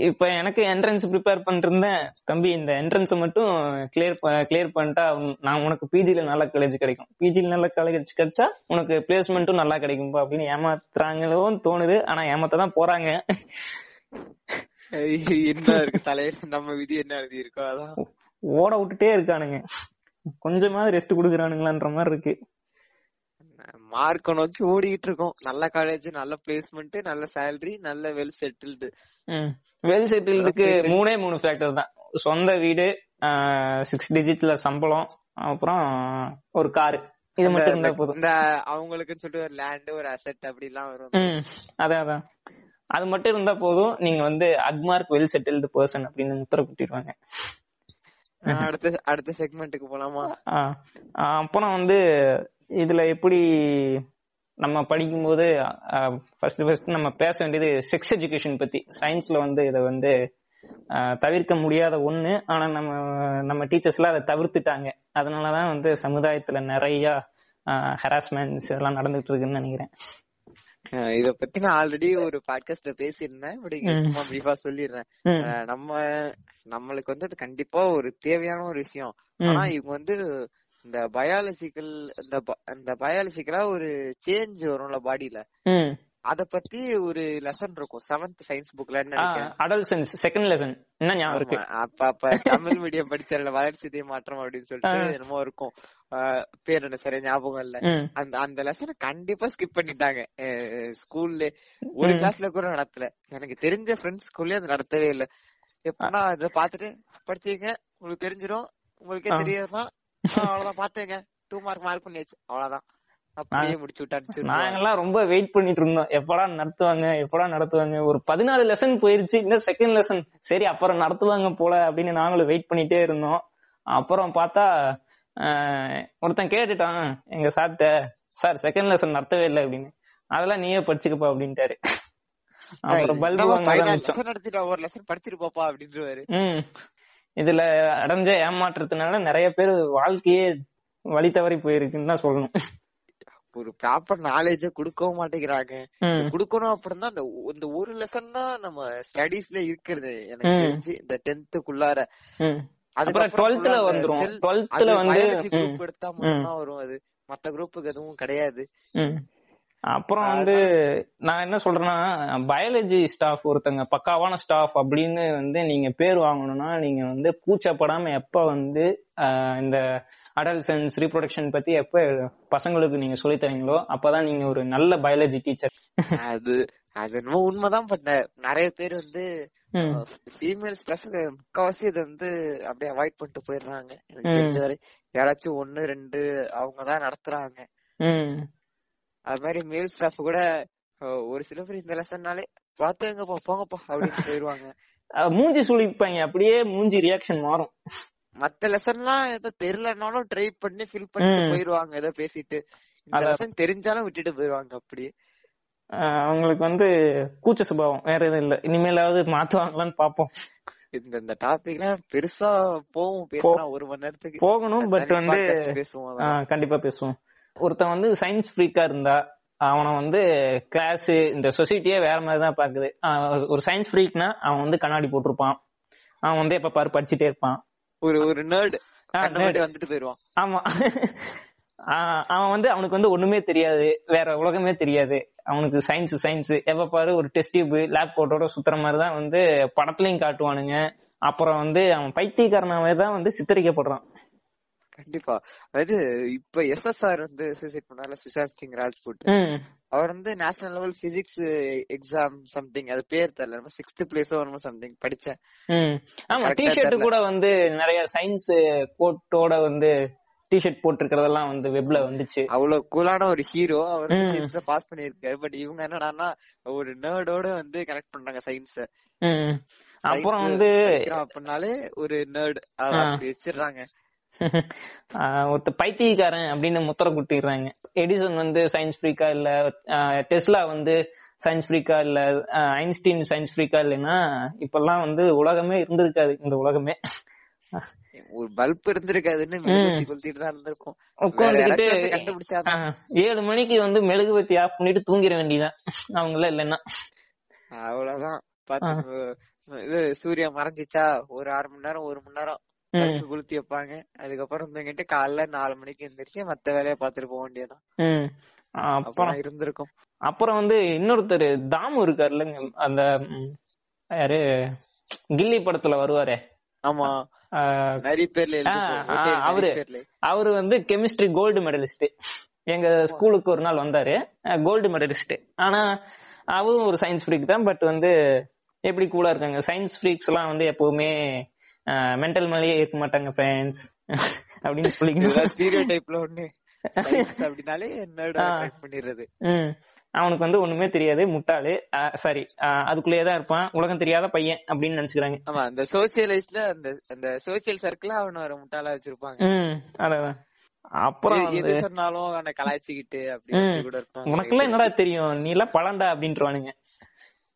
இப்ப எனக்கு என்ட்ரன்ஸ் ப்ரிப்பேர் பண்ணிருந்தேன். தம்பி இந்த என்ட்ரன்ஸ் மட்டும் கிளியர் கிளியர் பண்ணிட்டா நான் உனக்கு பிஜில நல்ல காலேஜ் கிடைக்கும். பிஜில நல்ல காலேஜ் கிடைச்சா உனக்கு பிளேஸ்மெண்ட்டும் நல்லா கிடைக்கும்பா அப்படின்னு ஏமாத்துறாங்களோன்னு தோணுது. ஆனா ஏமாத்த தான் போறாங்க. என்ன இருக்கு தலையில நம்ம விதி என்ன எழுதி இருக்கோ அதான். ஓட விட்டுட்டே இருக்கானுங்க. கொஞ்சமாவது ரெஸ்ட் குடுக்குறானுங்களான்ற மாதிரி இருக்கு. மார்க்க நோக்கி ஓடிட்டு இருக்கோம் நல்ல காலேஜ் நல்ல பிளேஸ்மெண்ட் நல்ல சேலரி நல்ல வெல் செட்டில்டு வெல் செட்டில்டுக்கு மூணே மூணு ஃபேக்டர் தான். சொந்த வீடு சிக்ஸ் டிஜிட்ல சம்பளம் அப்புறம் ஒரு காரு இது மட்டும் இருந்தா போதும். இந்த அவங்களுக்கு சொல்லிட்டு ஒரு லேண்ட் ஒரு அசெட் அப்படி எல்லாம் வரும். அதான் அதான் அது. மட்டும் இருந்தா போதும். நீங்க வந்து அக்மார்க் வெல் செட்டில்டு பர்சன் அப்படின்னு முத்திர குட்டிடுவாங்க அடுத்த அடுத்த செக்மெண்ட்டுக்கு போலாமா? அப்புறம் வந்து இதுல எப்படி நம்ம படிக்கும்போது ஃபர்ஸ்ட் ஃபர்ஸ்ட் நம்ம பேச வேண்டியது செக்ஸ் எஜுகேஷன் பத்தி. சயின்ஸ்ல வந்து இதை வந்து தவிர்க்க முடியாத ஒண்ணு. ஆனா நம்ம நம்ம டீச்சர்ஸ்ல அதை தவிர்த்துட்டாங்க. அதனாலதான் வந்து சமுதாயத்துல நிறைய ஹராஸ்மெண்ட்ஸ் எல்லாம் நடந்துட்டு இருக்குன்னு நினைக்கிறேன் இத பத்தி நான் ஆல்ரெடி ஒரு பாட்காஸ்ட்ல பேசியிருந்தேன். சும்மா பிரீஃபா சொல்லிடுறேன். நம்ம நம்மளுக்கு வந்து அது கண்டிப்பா ஒரு தேவையான ஒரு விஷயம். ஆனா இவங்க வந்து இந்த பயாலஜிக்கல் இந்த இந்த பயாலஜிக்கலா ஒரு சேஞ்ச் வரும்ல பாடியில அத பத்தி ஒரு லெசன் இருக்கும். செவன்த் சயின்ஸ் புக்ல அடல் சயின்ஸ் செகண்ட் லெசன் என்ன ஞாபகம் இருக்கு? அப்ப அப்ப தமிழ் மீடியம் படிச்சல வளர்ச்சி மாற்றம் அப்படின்னு சொல்லிட்டு என்னமோ இருக்கும். பேர் என்ன சரியா ஞாபகம் இல்ல. அந்த அந்த லெசனை கண்டிப்பா ஸ்கிப் பண்ணிட்டாங்க. ஸ்கூல்ல ஒரு கிளாஸ்ல கூட நடத்தல. எனக்கு தெரிஞ்ச ஃப்ரெண்ட்ஸ் ஸ்கூல்லயே அது நடத்தவே இல்ல. எப்பனா இத பாத்துட்டு படிச்சீங்க உங்களுக்கு தெரிஞ்சிரும். உங்களுக்கே தெரியாதான் அவ்வளவுதான் பாத்துங்க டூ மார்க் மார்க் பண்ணியாச்சு. அவ்வளவுதான். அப்படியே முடிச்சு விட்டாச்சு நாங்கெல்லாம் ரொம்ப வெயிட் பண்ணிட்டு இருந்தோம். எப்படா நடத்துவாங்க எப்படா நடத்துவாங்க? ஒரு பதினாலு லெசன் போயிருச்சு இன்னும் செகண்ட் லெசன் சரி அப்புறம் நடத்துவாங்க போல அப்படின்னு நாங்களும் வெயிட் பண்ணிட்டே இருந்தோம். அப்புறம் பார்த்தா ஒருத்தன் கேட்டுட்டான் எங்க சார்ட்ட சார் செகண்ட் லெசன் நடத்தவே இல்லை அப்படின்னு. அதெல்லாம் நீயே படிச்சுக்கப்பா அப்படின்ட்டாரு. அப்புறம் பல்பு நடத்திட்டா ஒரு லெசன் படிச்சிருப்பாப்பா அப்படின்றாரு இதுல அடைஞ்ச ஏமாற்றத்தினால நிறைய பேர் வாழ்க்கையே வழி தவறி போயிருக்குன்னு தான் சொல்லணும். ஒரு ப்ராப்பர் நாலேஜ குடுக்கவும் மாட்டேங்கிறாங்க. குடுக்கணும் அப்படின்னா அந்த இந்த ஒரு லெசன் தான் நம்ம ஸ்டடீஸ்ல இருக்கிறது. எனக்கு தெரிஞ்சு இந்த டென்த்துக்குள்ளார டுவெல்த்ல வந்துரும். டுவெல்த்ல வந்து குரூப் எடுத்தா மட்டும்தான் வரும் அது. மத்த குரூப்புக்கு எதுவும் கிடையாது. அப்புறம் வந்து நான் என்ன சொல்றேன்னா பயாலஜி ஸ்டாஃப் ஒருத்தங்க பக்காவான ஸ்டாஃப் அப்படின்னு வந்து நீங்க பேர் வாங்கணும்னா நீங்க வந்து கூச்சப்படாம எப்ப வந்து இந்த அடல்சன்ஸ் ரீப்ரொடக்ஷன் பத்தி எப்ப பசங்களுக்கு நீங்க சொல்லி தரீங்களோ அப்பதான் நீங்க ஒரு நல்ல பயாலஜி டீச்சர் அது அது என்னமோ உண்மைதான் பட் நிறைய பேர் வந்து ஃபீமேல் ஸ்டாஃப் முக்காவாசி இதை வந்து அப்படியே அவாய்ட் பண்ணிட்டு போயிடுறாங்க. எனக்கு தெரிஞ்ச வரை யாராச்சும் ஒன்னு ரெண்டு அவங்கதான் நடத்துறாங்க. அது மாதிரி மேல் ஸ்டாஃப் கூட ஒரு சில பேர் இந்த லெசன்னாலே பாத்துங்கப்பா போங்கப்பா அப்படின்னு போயிருவாங்க. மூஞ்சி சுழிப்பாங்க அப்படியே மூஞ்சி ரியாக்ஷன் மாறும். மத்த லெசன்லாம் ஏதோ தெரியலனாலும் ட்ரை பண்ணி ஃபில் பண்ணிட்டு போயிருவாங்க ஏதோ பேசிட்டு. இந்த லெசன் தெரிஞ்சாலும் விட்டுட்டு போயிருவாங்க அப்படியே. அவங்களுக்கு வந்து கூச்ச சுபாவம் வேற எதுவும் இல்ல. இனிமேலாவது மாத்துவாங்களான்னு பாப்போம் இந்த இந்த டாபிக் எல்லாம் பெருசா போகும் பேசலாம் ஒரு மணி நேரத்துக்கு. போகணும் பட் வந்து பேசுவோம் கண்டிப்பா பேசுவோம். ஒருத்தன் வந்து சயின்ஸ் ஃப்ரீக்கா இருந்தா அவனை வந்து கிளாஸ் இந்த சொசைட்டியே வேற மாதிரி தான் பாக்குது ஒரு சயின்ஸ் ஃப்ரீக்னா அவன் வந்து கண்ணாடி போட்டிருப்பான். அவன் வந்து எப்ப பாரு படிச்சுட்டே இருப்பான். ஒரு ஒரு நர்டு வந்துட்டு போயிருவான். ஆமா. அவன் வந்து அவனுக்கு வந்து ஒண்ணுமே தெரியாது. வேற உலகமே தெரியாது. அவனுக்கு சயின்ஸ் சயின்ஸ் எப்ப பாரு ஒரு டெஸ்ட் டியூப் லேப் கோட்டோட சுத்துற மாதிரி தான் வந்து படத்துலயும் காட்டுவானுங்க. அப்புறம் வந்து அவன் பைத்தியக்காரனாவே தான் வந்து சித்தரிக்கப்படுறான். கண்டிப்பா. அதாவது இப்ப எஸ்எஸ்ஆர் வந்து சூசைட் பண்ணால சுஷாந்த் சிங் ராஜ்புட் அவர் வந்து national level physics exam something அது பேர் தெரியல சிக்ஸ்த் பிளேஸோ என்னமோ சம்திங் படிச்சேன். ஆமா டிஷர்ட் கூட வந்து நிறைய சயின்ஸ் கோட்டோட வந்து டிஷர்ட் போட்டிருக்கிறதெல்லாம் வந்து வெப்ல வந்துச்சு. அவ்வளவு கூலான ஒரு ஹீரோ அவர் சயின்ஸ் பாஸ் பண்ணிருக்காரு பட் இவங்க என்னடான்னா ஒரு நேர்டோட வந்து கனெக்ட் பண்றாங்க சயின்ஸ் அப்புறம் வந்து அப்படின்னாலே ஒரு நேர்ட் வச்சிடுறாங்க. ஒருத்த பைத்தியக்காரன் அப்படின்னு முத்திர குட்டிடுறாங்க எடிசன் வந்து சயின்ஸ் ஃப்ரீக்கா இல்ல டெஸ்லா வந்து சயின்ஸ் ஃப்ரீக்கா இல்ல ஐன்ஸ்டீன் சயின்ஸ் ஃப்ரீக்கா இல்லைன்னா இப்பெல்லாம் வந்து உலகமே இருந்திருக்காது இந்த உலகமே. ஒரு பல்ப் இருந்திருக்காதுன்னு இருந்திருக்கும். உட்காந்துக்கிட்டு ஏழு மணிக்கு வந்து மெழுகுவத்தி ஆஃப் பண்ணிட்டு தூங்கிட வேண்டியதான் அவங்கள இல்லைன்னா. அவ்வளவுதான். பாத்து இது சூரியன் மறைஞ்சிச்சா ஒரு அரை மணி நேரம் ஒரு மணி நேரம். பல்பு கொளுத்தி வைப்பாங்க. அதுக்கப்புறம் தூங்கிட்டு காலைல நாலு மணிக்கு எந்திரிச்சு மத்த வேலையை பாத்துட்டு போக வேண்டியதுதான். ம். அப்புறம் இருந்திருக்கும். அப்புறம் வந்து இன்னொருத்தர் தாமு இருக்காருல்லங்க அந்த யாரு கில்லி படத்துல வருவாரே. ஆமா. நிறைய பேர்ல அவரு. அவரு வந்து கெமிஸ்ட்ரி கோல்டு மெடலிஸ்ட் எங்க ஸ்கூலுக்கு ஒரு நாள் வந்தாரு. கோல்டு மெடலிஸ்ட் ஆனா அவரும் ஒரு சயின்ஸ் ஃப்ரீக் தான் பட் வந்து எப்படி கூலா இருக்காங்க? சயின்ஸ் ஃப்ரீக்ஸ் எல்லாம் வந்து எப்பவுமே மென்டல் மேலேயே இருக்க மாட்டாங்க ஃப்ரெண்ட்ஸ் அப்படின்னு இதெல்லாம் சொல்லிக்கணும் ஸ்டீரியோடைப்ல ஒண்ணு அப்படின்னாலே என்னோட பண்ணிடுறது. அவனுக்கு வந்து ஒண்ணுமே தெரியாது முட்டாளு. சாரி அதுக்குள்ளேயே தான் இருப்பான். உலகம் தெரியாத பையன் அப்படின்னு நினைச்சுக்கிறாங்க. ஆமா அந்த சோசியலைஸ்ல அந்த அந்த சோசியல் சர்க்கிள் அவன ஒரு முட்டாளா வச்சிருப்பாங்க. அதான் அப்புறம் எது சொன்னாலும் அவனை கலாய்ச்சிக்கிட்டு அப்படி ம். அப்படி கூட இருப்பாங்க. உனக்கெல்லாம் என்னடா தெரியும்? நீ எல்லாம் பழண்டா அப்படின்ட்டுருவானுங்க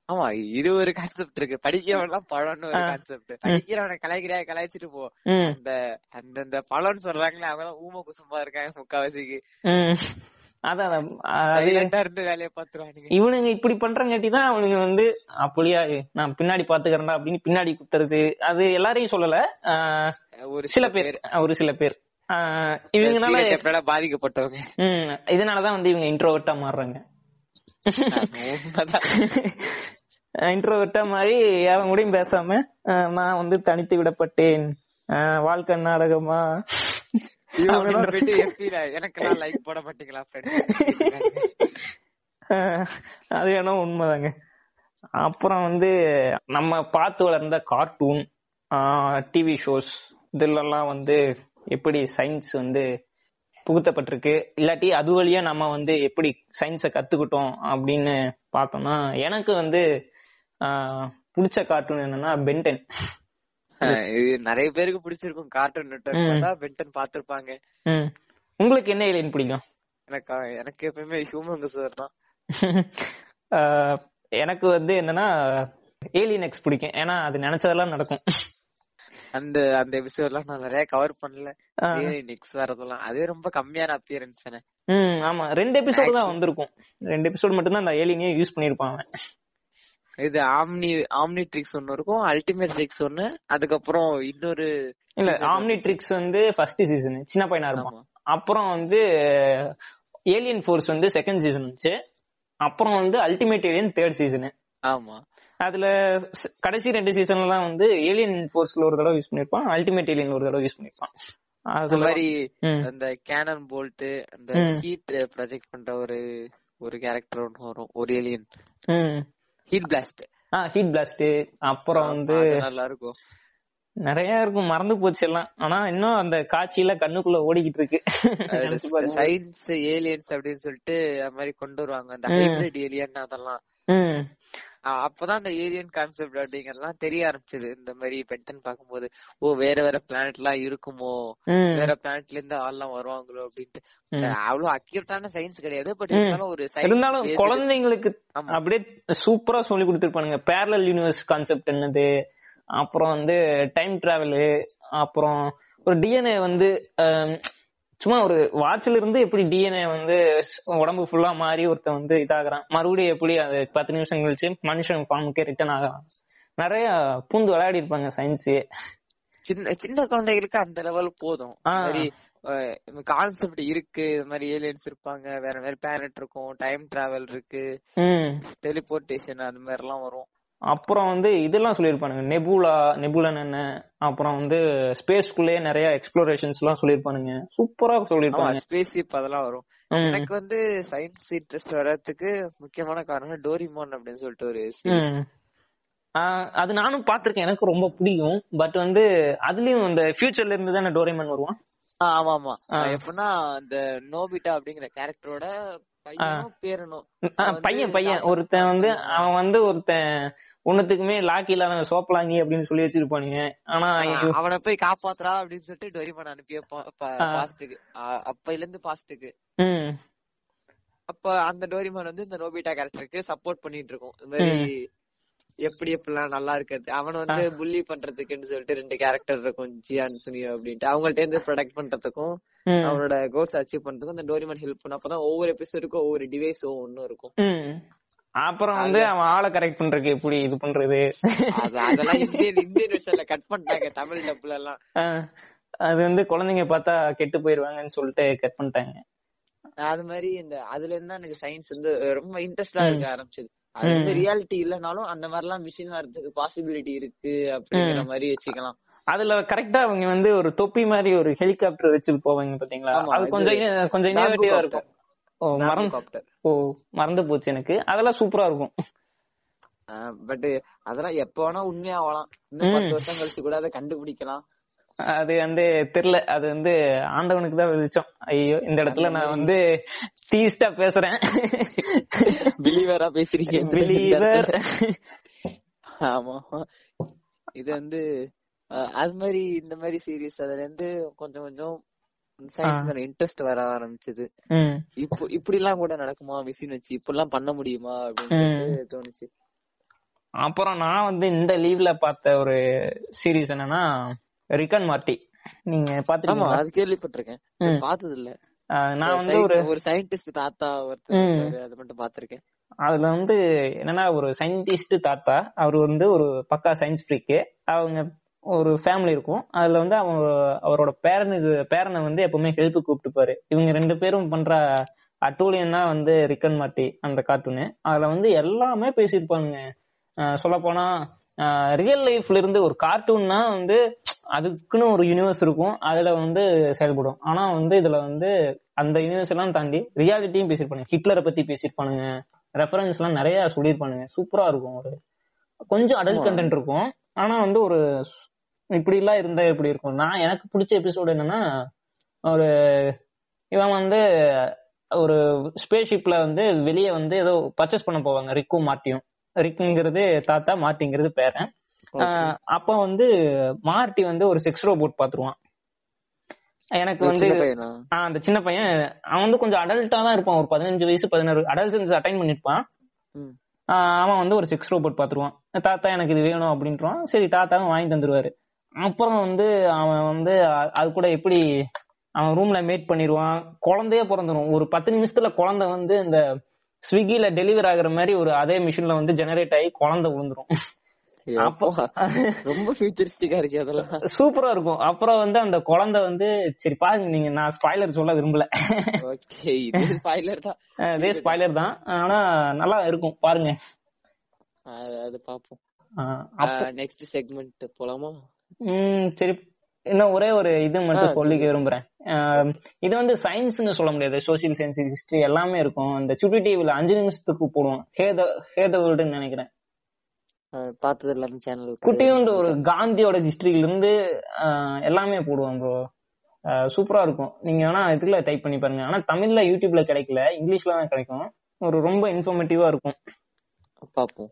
ஆமா இது ஒரு கான்செப்ட் இருக்கு. படிக்கிறவன் பழம்னு ஒரு. கான்செப்ட் படிக்கிறவனை கலாய்க்கிறியா கலாய்ச்சிட்டு போ. அந்த அந்த அந்த பழம்னு சொல்றாங்களே அவங்க தான் ஊம குசும்பா இருக்காங்க முக்காவாசிக்கு. இவனுங்க இப்படி பண்றங்காட்டி தான் அவனுங்க வந்து அப்படியா நான் பின்னாடி பாத்துக்கிறேன்டா அப்படின்னு பின்னாடி குத்துறது அது எல்லாரையும் சொல்லல. ஆஹ் ஒரு சில பேர். ஒரு சில பேர். இவங்கனால பாதிக்கப்பட்டவங்க. இதனாலதான் வந்து இவங்க இன்ட்ரோவர்ட்டா மாறுறாங்க. (laughs) இன்ட்ரோவர்ட்டா மாறி அவன் கூடயும் பேசாம நான் வந்து தனித்து விடப்பட்டேன். வாழ்க்கை நாடகமா? எனக்கெல்லாம் லைக் போட மாட்டீங்களா அது வேணா உண்மைதாங்க. அப்புறம் வந்து நம்ம பார்த்து வளர்ந்த கார்ட்டூன் டிவி ஷோஸ் இதுலலாம் வந்து எப்படி சயின்ஸ் வந்து புகுத்தப்பட்டிருக்கு? இல்லாட்டி அது வழியா நம்ம வந்து எப்படி சயின்ஸை கத்துக்கிட்டோம் அப்படின்னு பார்த்தோம்னா எனக்கு வந்து பிடிச்ச கார்ட்டூன் என்னன்னா பென்டென் இது நிறைய பேருக்கு பிடிச்சிருக்கும் கார்ட்டூன் நெட்வொர்க் பார்த்தா பென்டன் பாத்திருப்பாங்க. உங்களுக்கு என்ன ஏலியன் பிடிக்கும்? எனக்கு எனக்கு எப்பயுமே ஹியூமன் சார் தான். எனக்கு வந்து என்னன்னா ஏலியன் எக்ஸ் பிடிக்கும். ஏன்னா அது நினைச்சதெல்லாம் நடக்கும். அந்த அந்த எபிசோட் எல்லாம் நான் நிறைய கவர் பண்ணல. ஆஹ் நெக்ஸ்ட் வரதெல்லாம் அதே ரொம்ப கம்மியான அப்பியரன்ஸ் தானே. ம் ஆமா. ரெண்டு எபிசோடு தான் வந்திருக்கும். ரெண்டு எபிசோடு மட்டும் தான் அந்த ஏலியனே யூஸ் பண்ணிருப்பான் அவன். இது ஆம்னி ஆம்னி ட்ரிக்ஸ் ஒன்னு இருக்கும் அல்டிமேட் ட்ரிக்ஸ் ஒன்னு அதுக்கப்புறம் இன்னொரு இல்ல ஆம்னி. ட்ரிக்ஸ் வந்து ஃபர்ஸ்ட் சீசன் சின்ன பையனா இருப்பான். அப்புறம் வந்து ஏலியன் ஃபோர்ஸ் வந்து செகண்ட் சீசன் வந்துச்சு அப்புறம் வந்து அல்டிமேட் ஏலியன் தேர்ட் சீசன் ஆமா அதுல கடைசி ரெண்டு சீசன்ல வந்து ஏலியன் ஃபோர்ஸ்ல ஒரு தடவை யூஸ் பண்ணிருப்பான் அல்டிமேட் ஏலியன் ஒரு தடவை யூஸ் பண்ணிருப்பான் அதுல மாதிரி. அந்த கேனன் போல்ட் அந்த. ஹீட் ப்ரொஜெக்ட் பண்ற ஒரு ஒரு கேரக்டர் ஒன்னு வரும் ஒரு ஏலியன் ஹீட் பிளாஸ்ட் ஆ ஹீட் பிளாஸ்ட் அப்புறம் வந்து நல்லா இருக்கும். நிறைய இருக்கும். மறந்து போச்சு எல்லாம். ஆனா இன்னும் அந்த காட்சியில கண்ணுக்குள்ள ஓடிக்கிட்டு இருக்கு. சயின்ஸ் ஏலியன்ஸ் அப்படின்னு சொல்லிட்டு அது மாதிரி கொண்டு வருவாங்க. அந்த. ஹைபிரிட் ஏலியன் அதெல்லாம். அப்பதான் அந்த ஏலியன் கான்செப்ட் அப்படிங்கறதெல்லாம் தெரிய ஆரம்பிச்சது. இந்த மாதிரி பென்டன் பார்க்கும்போது ஓ வேற வேற பிளானட் எல்லாம் இருக்குமோ? வேற பிளானட்ல இருந்து ஆள்லாம் வருவாங்களோ? அப்படின்ட்டு. அவ்வளவு அக்யூரேட்டான சயின்ஸ் கிடையாது பட். இருந்தாலும் ஒரு science இருந்தாலும் குழந்தைங்களுக்கு. அப்படியே சூப்பரா சொல்லி கொடுத்துருப்பானுங்க. பேரலல் யூனிவர்ஸ் கான்செப்ட் என்னது? அப்புறம் வந்து டைம் டிராவலு அப்புறம் ஒரு டிஎன்ஏ வந்து சும்மா ஒரு வாட்ச்ல இருந்து எப்படி டிஎன்ஏ வந்து உடம்பு ஃபுல்லா மாறி ஒருத்தன் வந்து இதாகிறான். மறுபடியும் எப்படி அது பத்து நிமிஷம் கழிச்சு மனுஷன் ஃபார்முக்கே ரிட்டர்ன் ஆகலாம் நிறைய பூந்து விளையாடி இருப்பாங்க சயின்ஸே சின்ன சின்ன குழந்தைகளுக்கு அந்த லெவல் போதும். கான்செப்ட் இருக்கு. இந்த மாதிரி ஏலியன்ஸ் இருப்பாங்க. வேற வேற பிளானட் இருக்கும். டைம் டிராவல் இருக்கு. டெலிபோர்டேஷன் அந்த மாதிரி எல்லாம் வரும். அப்புறம் வந்து இதெல்லாம் சொல்லியிருப்பானுங்க. நெபுலா நெபுலன் என்ன? அப்புறம் வந்து ஸ்பேஸ்க்குள்ளேயே நிறைய எக்ஸ்ப்ளோரேஷன்ஸ் எல்லாம் சொல்லியிருப்பானுங்க. சூப்பரா சொல்லியிருப்பாங்க ஸ்பேஸ் ஷிப் அதெல்லாம் வரும். எனக்கு வந்து சயின்ஸ் இன்ட்ரெஸ்ட் வர்றதுக்கு முக்கியமான காரணம் டோரிமான் அப்படின்னு சொல்லிட்டு ஒரு அது நானும் பாத்திருக்கேன் எனக்கு ரொம்ப பிடிக்கும். பட் வந்து அதுலயும் இந்த ஃபியூச்சர்ல இருந்து தானே டோரேமன் வருவான்? ஆமா ஆமா. எப்படின்னா அந்த நோபிட்டா அப்படிங்கிற கேரக்டரோட பையன் பையன் ஒருத்தன் வந்து. அவன் வந்து ஒருத்தன் ஒன்னத்துக்குமே லாக்கி இல்லாத சோப்பலாங்கி அப்படின்னு சொல்லி வச்சிருப்பானுங்க. ஆனா அவனை போய் காப்பாத்துறா அப்படின்னு சொல்லிட்டு டோரிமான் அனுப்பி வைப்பான் ஆ. பாஸ்டுக்கு அப்பையில இருந்து பாஸ்டுக்கு அப்ப அந்த டோரிமான் வந்து இந்த நோபிட்டா கேரக்டருக்கு சப்போர்ட் பண்ணிட்டு இருக்கும். இந்த மாதிரி எப்படி எப்படிலாம் நல்லா இருக்கிறது? அவன் வந்து புள்ளி பண்றதுக்குன்னு சொல்லிட்டு ரெண்டு கேரக்டர் இருக்கும் ஜியான் சுனியோ அப்படின்ட்டு. அவங்கள்ட்ட இருந்து ப்ரொடக்ட் பண்றதுக்கும். அவனோட கோல்ஸ் அச்சீவ் பண்றதுக்கும் இந்த டோரிமான் ஹெல்ப் பண்ணும் அப்பதான் ஒவ்வொரு எபிசோடுக்கும் ஒவ்வொரு டிவைஸும் ஒன்னும் இருக்கும். அப்புறம் வந்து அவன் ஆளை கரெக்ட் பண்றதுக்கு எப்படி இது பண்றது? அது அதெல்லாம் இந்தியன் இந்தியன் விஷயம்ல கட் பண்ணிட்டாங்க தமிழ் டப்ல எல்லாம். அது வந்து குழந்தைங்க பார்த்தா கெட்டு போயிருவாங்கன்னு சொல்லிட்டு கட் பண்ணிட்டாங்க. அது மாதிரி இந்த அதுல இருந்து எனக்கு சயின்ஸ் வந்து ரொம்ப இன்ட்ரெஸ்டா இருக்க ஆரம்பிச்சது. அது வந்து ரியாலிட்டி இல்லனாலும் அந்த மாதிரி எல்லாம் மிஷின் வரதுக்கு பாசிபிலிட்டி இருக்கு அப்படிங்கிற மாதிரி வச்சுக்கலாம். அதுல கரெக்டா அவங்க வந்து ஒரு தொப்பி மாதிரி ஒரு ஹெலிகாப்டர் வச்சு போவாங்க பாத்தீங்களா? அது கொஞ்சம் கொஞ்சம் இன்னோவேட்டிவா இருக்கும். ஓ மறந்து ஓ மறந்து போச்சு எனக்கு. அதெல்லாம் சூப்பரா இருக்கும். பட் அதெல்லாம் எப்ப வேணா உண்மையா ஆகலாம். இன்னும் பத்து வருஷம் கழிச்சு கூட அதை கண்டுபிடிக்கலாம். அது வந்து தெரியல அது வந்து ஆண்டவனுக்கு தான் வெளிச்சம். ஐயோ இந்த இடத்துல நான் வந்து டீஸ்டா பேசுறேன். பிலீவரா பேசுறீங்க பிலீவர். ஆமா. இது வந்து அது மாதிரி இந்த மாதிரி சீரிஸ் அதுல இருந்து கொஞ்சம் கொஞ்சம் சயின்ஸ் மேல இன்ட்ரெஸ்ட் வர ஆரம்பிச்சது. இப்போ இப்படி எல்லாம் கூட நடக்குமா மிஷின் வச்சு? இப்படி எல்லாம் பண்ண முடியுமா அப்படின்னு தோணுச்சு. அப்புறம் நான் வந்து இந்த லீவ்ல பார்த்த ஒரு சீரிஸ் என்னன்னா ரிக்கன் மார்ட்டி நீங்க ஆமா பாத்துருக்கீங்களா அது கேள்விப்பட்டிருக்கேன். பார்த்தது இல்ல நான் வந்து ஒரு ஒரு சயின்டிஸ்ட் தாத்தா ஒருத்தர் அதை மட்டும் பாத்திருக்கேன் அதுல வந்து என்னன்னா ஒரு சயின்டிஸ்ட் தாத்தா அவர் வந்து ஒரு பக்கா சயின்ஸ் ஃப்ரீக்கு அவங்க ஒரு ஃபேமிலி இருக்கும். அதுல வந்து அவங்க அவரோட பேரனுக்கு பேரனை வந்து எப்பவுமே ஹெல்ப் கூப்பிட்டுப்பாரு. இவங்க ரெண்டு பேரும் பண்ற அட்டூழியம் தான் வந்து ரிக்கன் மாட்டி அந்த கார்ட்டூனு அதுல வந்து எல்லாமே பேசியிருப்பானுங்க. சொல்ல போனா ரியல் லைஃப்ல இருந்து ஒரு கார்ட்டூன்னா வந்து அதுக்குன்னு ஒரு யூனிவர்ஸ் இருக்கும். அதுல வந்து செயல்படும். ஆனா வந்து இதுல வந்து அந்த யூனிவர்ஸ் எல்லாம் தாண்டி ரியாலிட்டியும் பேசியிருப்பானுங்க ஹிட்லரை பத்தி பேசியிருப்பானுங்க ரெஃபரன்ஸ் எல்லாம் நிறைய சொல்லியிருப்பானுங்க சூப்பரா இருக்கும் ஒரு. கொஞ்சம் அடல்ட் கண்டென்ட் இருக்கும். ஆனா வந்து ஒரு இப்படி எல்லாம் இருந்தா எப்படி இருக்கும்? நான் எனக்கு பிடிச்ச எபிசோடு என்னன்னா ஒரு இவன் வந்து ஒரு ஸ்பேஸ் ஷிப்ல வந்து வெளியே வந்து ஏதோ பர்ச்சேஸ் பண்ண போவாங்க. ரிக்கும் மாட்டியும் ரிக்குங்கிறது தாத்தா மார்ட்டிங்கிறது பேரன். அப்ப வந்து மார்ட்டி வந்து ஒரு செக்ஸ் ரோபோட் பாத்துருவான். எனக்கு வந்து அந்த சின்ன பையன் அவன் வந்து கொஞ்சம் அடல்ட்டா தான் இருப்பான். ஒரு பதினஞ்சு வயசு பதினாறு அடல்ட் அட்டைன் பண்ணிருப்பான். அவன் வந்து ஒரு செக்ஸ் ரோபோட் பாத்துருவான். தாத்தா எனக்கு இது வேணும் அப்படின்றான். சரி தாத்தாவும் வாங்கி தந்துருவாரு. அப்புறம் வந்து அவன் வந்து அது கூட எப்படி அவன் ரூம்ல மேட் பண்ணிடுவான் குழந்தையே பிறந்துரும். ஒரு பத்து நிமிஷத்துல குழந்தை வந்து இந்த ஸ்விக்கில டெலிவரி ஆகுற மாதிரி ஒரு அதே மிஷின்ல வந்து ஜெனரேட் ஆகி குழந்தை விழுந்துரும். அப்போ ரொம்ப ஃபியூச்சரிஸ்டிக்கா இருக்கு அதெல்லாம். சூப்பரா இருக்கும். அப்புறம் வந்து அந்த குழந்தை வந்து சரி பாருங்க நீங்க நான் ஸ்பாய்லர் சொல்ல விரும்பல. ஓகே இது ஸ்பாய்லர் தான். அதே ஸ்பாய்லர் தான். ஆனா நல்லா இருக்கும். பாருங்க. அது- பாப்போம் நெக்ஸ்ட் செக்மெண்ட் போலாமா? உம் சரி. இன்னும் ஒரே ஒரு இது மட்டும் சொல்லிக்க விரும்புறேன். இது வந்து சயின்ஸ்னு சொல்ல முடியாது. சோசியல் சயின்ஸ் ஹிஸ்டரி எல்லாமே இருக்கும். இந்த சுட்டி டிவில அஞ்சு நிமிஷத்துக்கு போடுவோம் ஹேத ஹேத வேர்ல்டுன்னு நினைக்கிறேன் பார்த்தது அந்த சேனல் குட்டியுண்டு ஒரு காந்தியோட ஹிஸ்டரியில இருந்து எல்லாமே போடுவோம் ப்ரோ சூப்பரா இருக்கும். நீங்க வேணா இதுல டைப் பண்ணி பாருங்க. ஆனா தமிழ்ல யூடியூப்ல கிடைக்கல. இங்கிலீஷ்ல தான் கிடைக்கும். ஒரு ரொம்ப இன்ஃபர்மேட்டிவா இருக்கும். பாப்போம்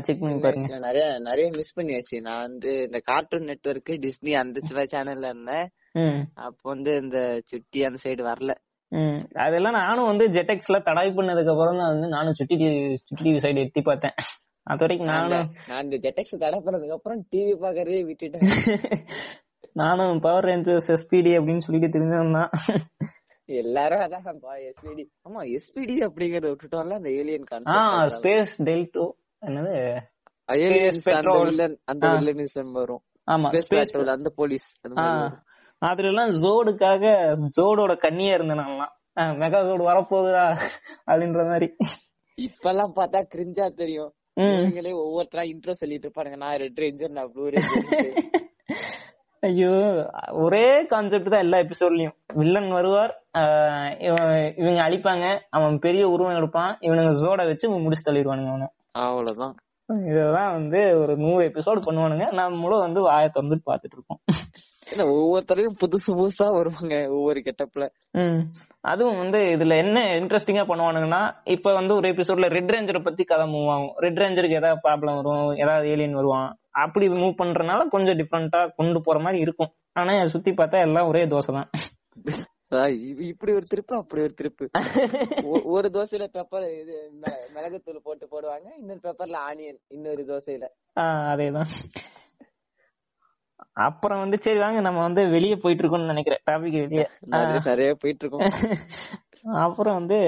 செக் பண்ணி பாருங்க. நிறைய நிறைய மிஸ் பண்ணியாச்சு. நான் வந்து இந்த கார்ட்டூன் நெட்வொர்க் டிஸ்னி அந்த சேனல்ல இருந்தேன். அப்போ வந்து இந்த சுட்டி அந்த சைடு வரல. அதெல்லாம் நானும் வந்து ஜெட்டெக்ஸ்ல தடவை பண்ணதுக்கு அப்புறம் தான் வந்து நானும் சுட்டி டிவி சுட்டி டிவி சைடு எட்டி பார்த்தேன். அது வரைக்கும் நானும் நான் இந்த ஜெட்டெக்ஸ் தடை பண்ணதுக்கு அப்புறம் டிவி பாக்குறதே விட்டுட்டேன். (laughs) நானும் பவர் ரேஞ்சர்ஸ் எஸ்பிடி அப்படின்னு சொல்லிட்டு தெரிஞ்சவன் தான். எல்லாரும் அதான் எஸ்பிடி ஆமா எஸ்பிடி அப்படிங்கறத விட்டுட்டோம்ல அந்த ஏலியன் கான்செப்ட் ஸ்பேஸ் டெல்டோ என்னது? அந்த. வில்லனிசம் வரும். ஆமா ஸ்பேஸ் அந்த போலீஸ். அதுல எல்லாம் ஜோடுக்காக ஜோடோட கண்ணியா இருந்தேன் மெகா ஜோடு வரப்போகுதா அப்படின்ற மாதிரி. இப்பெல்லாம் பார்த்தா கிரிஞ்சா தெரியும். இவங்களே ஒவ்வொருத்தரா இன்ட்ரோ சொல்லிட்டு இருப்பானுங்க. நான் ரெட் ரேஞ்சர் நான் ப்ளூ ரேஞ்சர் (laughs) ஐயோ ஒரே கான்செப்ட் தான் எல்லா எபிசோட்லயும் வில்லன் வருவார் இவங்க அழிப்பாங்க அவன் பெரிய உருவம் எடுப்பான் இவனுங்க ஜோட வச்சு முடிச்சு தள்ளிடுவானுங்க அவனை. அவ்வளவுதான். இதெல்லாம் வந்து ஒரு நூறு எபிசோடு பண்ணுவானுங்க. நம்மளும் வந்து வாயை திறந்து பாத்துட்டு இருக்கோம் இல்ல ஒவ்வொருத்தரையும் புதுசு புதுசா வருவாங்க ஒவ்வொரு கெட்டப்ல. அதுவும் வந்து இதுல என்ன இன்ட்ரெஸ்டிங்கா பண்ணுவானுங்கன்னா இப்ப வந்து ஒரு எபிசோட்ல ரெட் ரேஞ்சரை பத்தி கதை மூவ் ஆகும். ரெட் ரேஞ்சருக்கு ஏதாவது ப்ராப்ளம் வரும் ஏதாவது ஏலியன் வருவான். அப்படி மூவ் பண்றதுனால கொஞ்சம் டிஃப்ரெண்டா கொண்டு போற மாதிரி இருக்கும். ஆனா சுத்தி பார்த்தா எல்லாம் ஒரே தோசை தான் இப்படி ஒரு திருப்பு அப்படி ஒரு திருப்பு. (laughs) ஒரு தோசையில பெப்பர் இது மிளகுத்தூள் போட்டு போடுவாங்க. இன்னொரு பெப்பர்ல ஆனியன் இன்னொரு தோசையில. அதேதான். அப்புறம் வந்து சரி வாங்க நம்ம வந்து வெளியே போயிட்டு இருக்கோம்னு நினைக்கிறேன். டாபிக் வெளியே. நிறைய போயிட்டு இருக்கோம் (laughs) அப்புறம் வந்து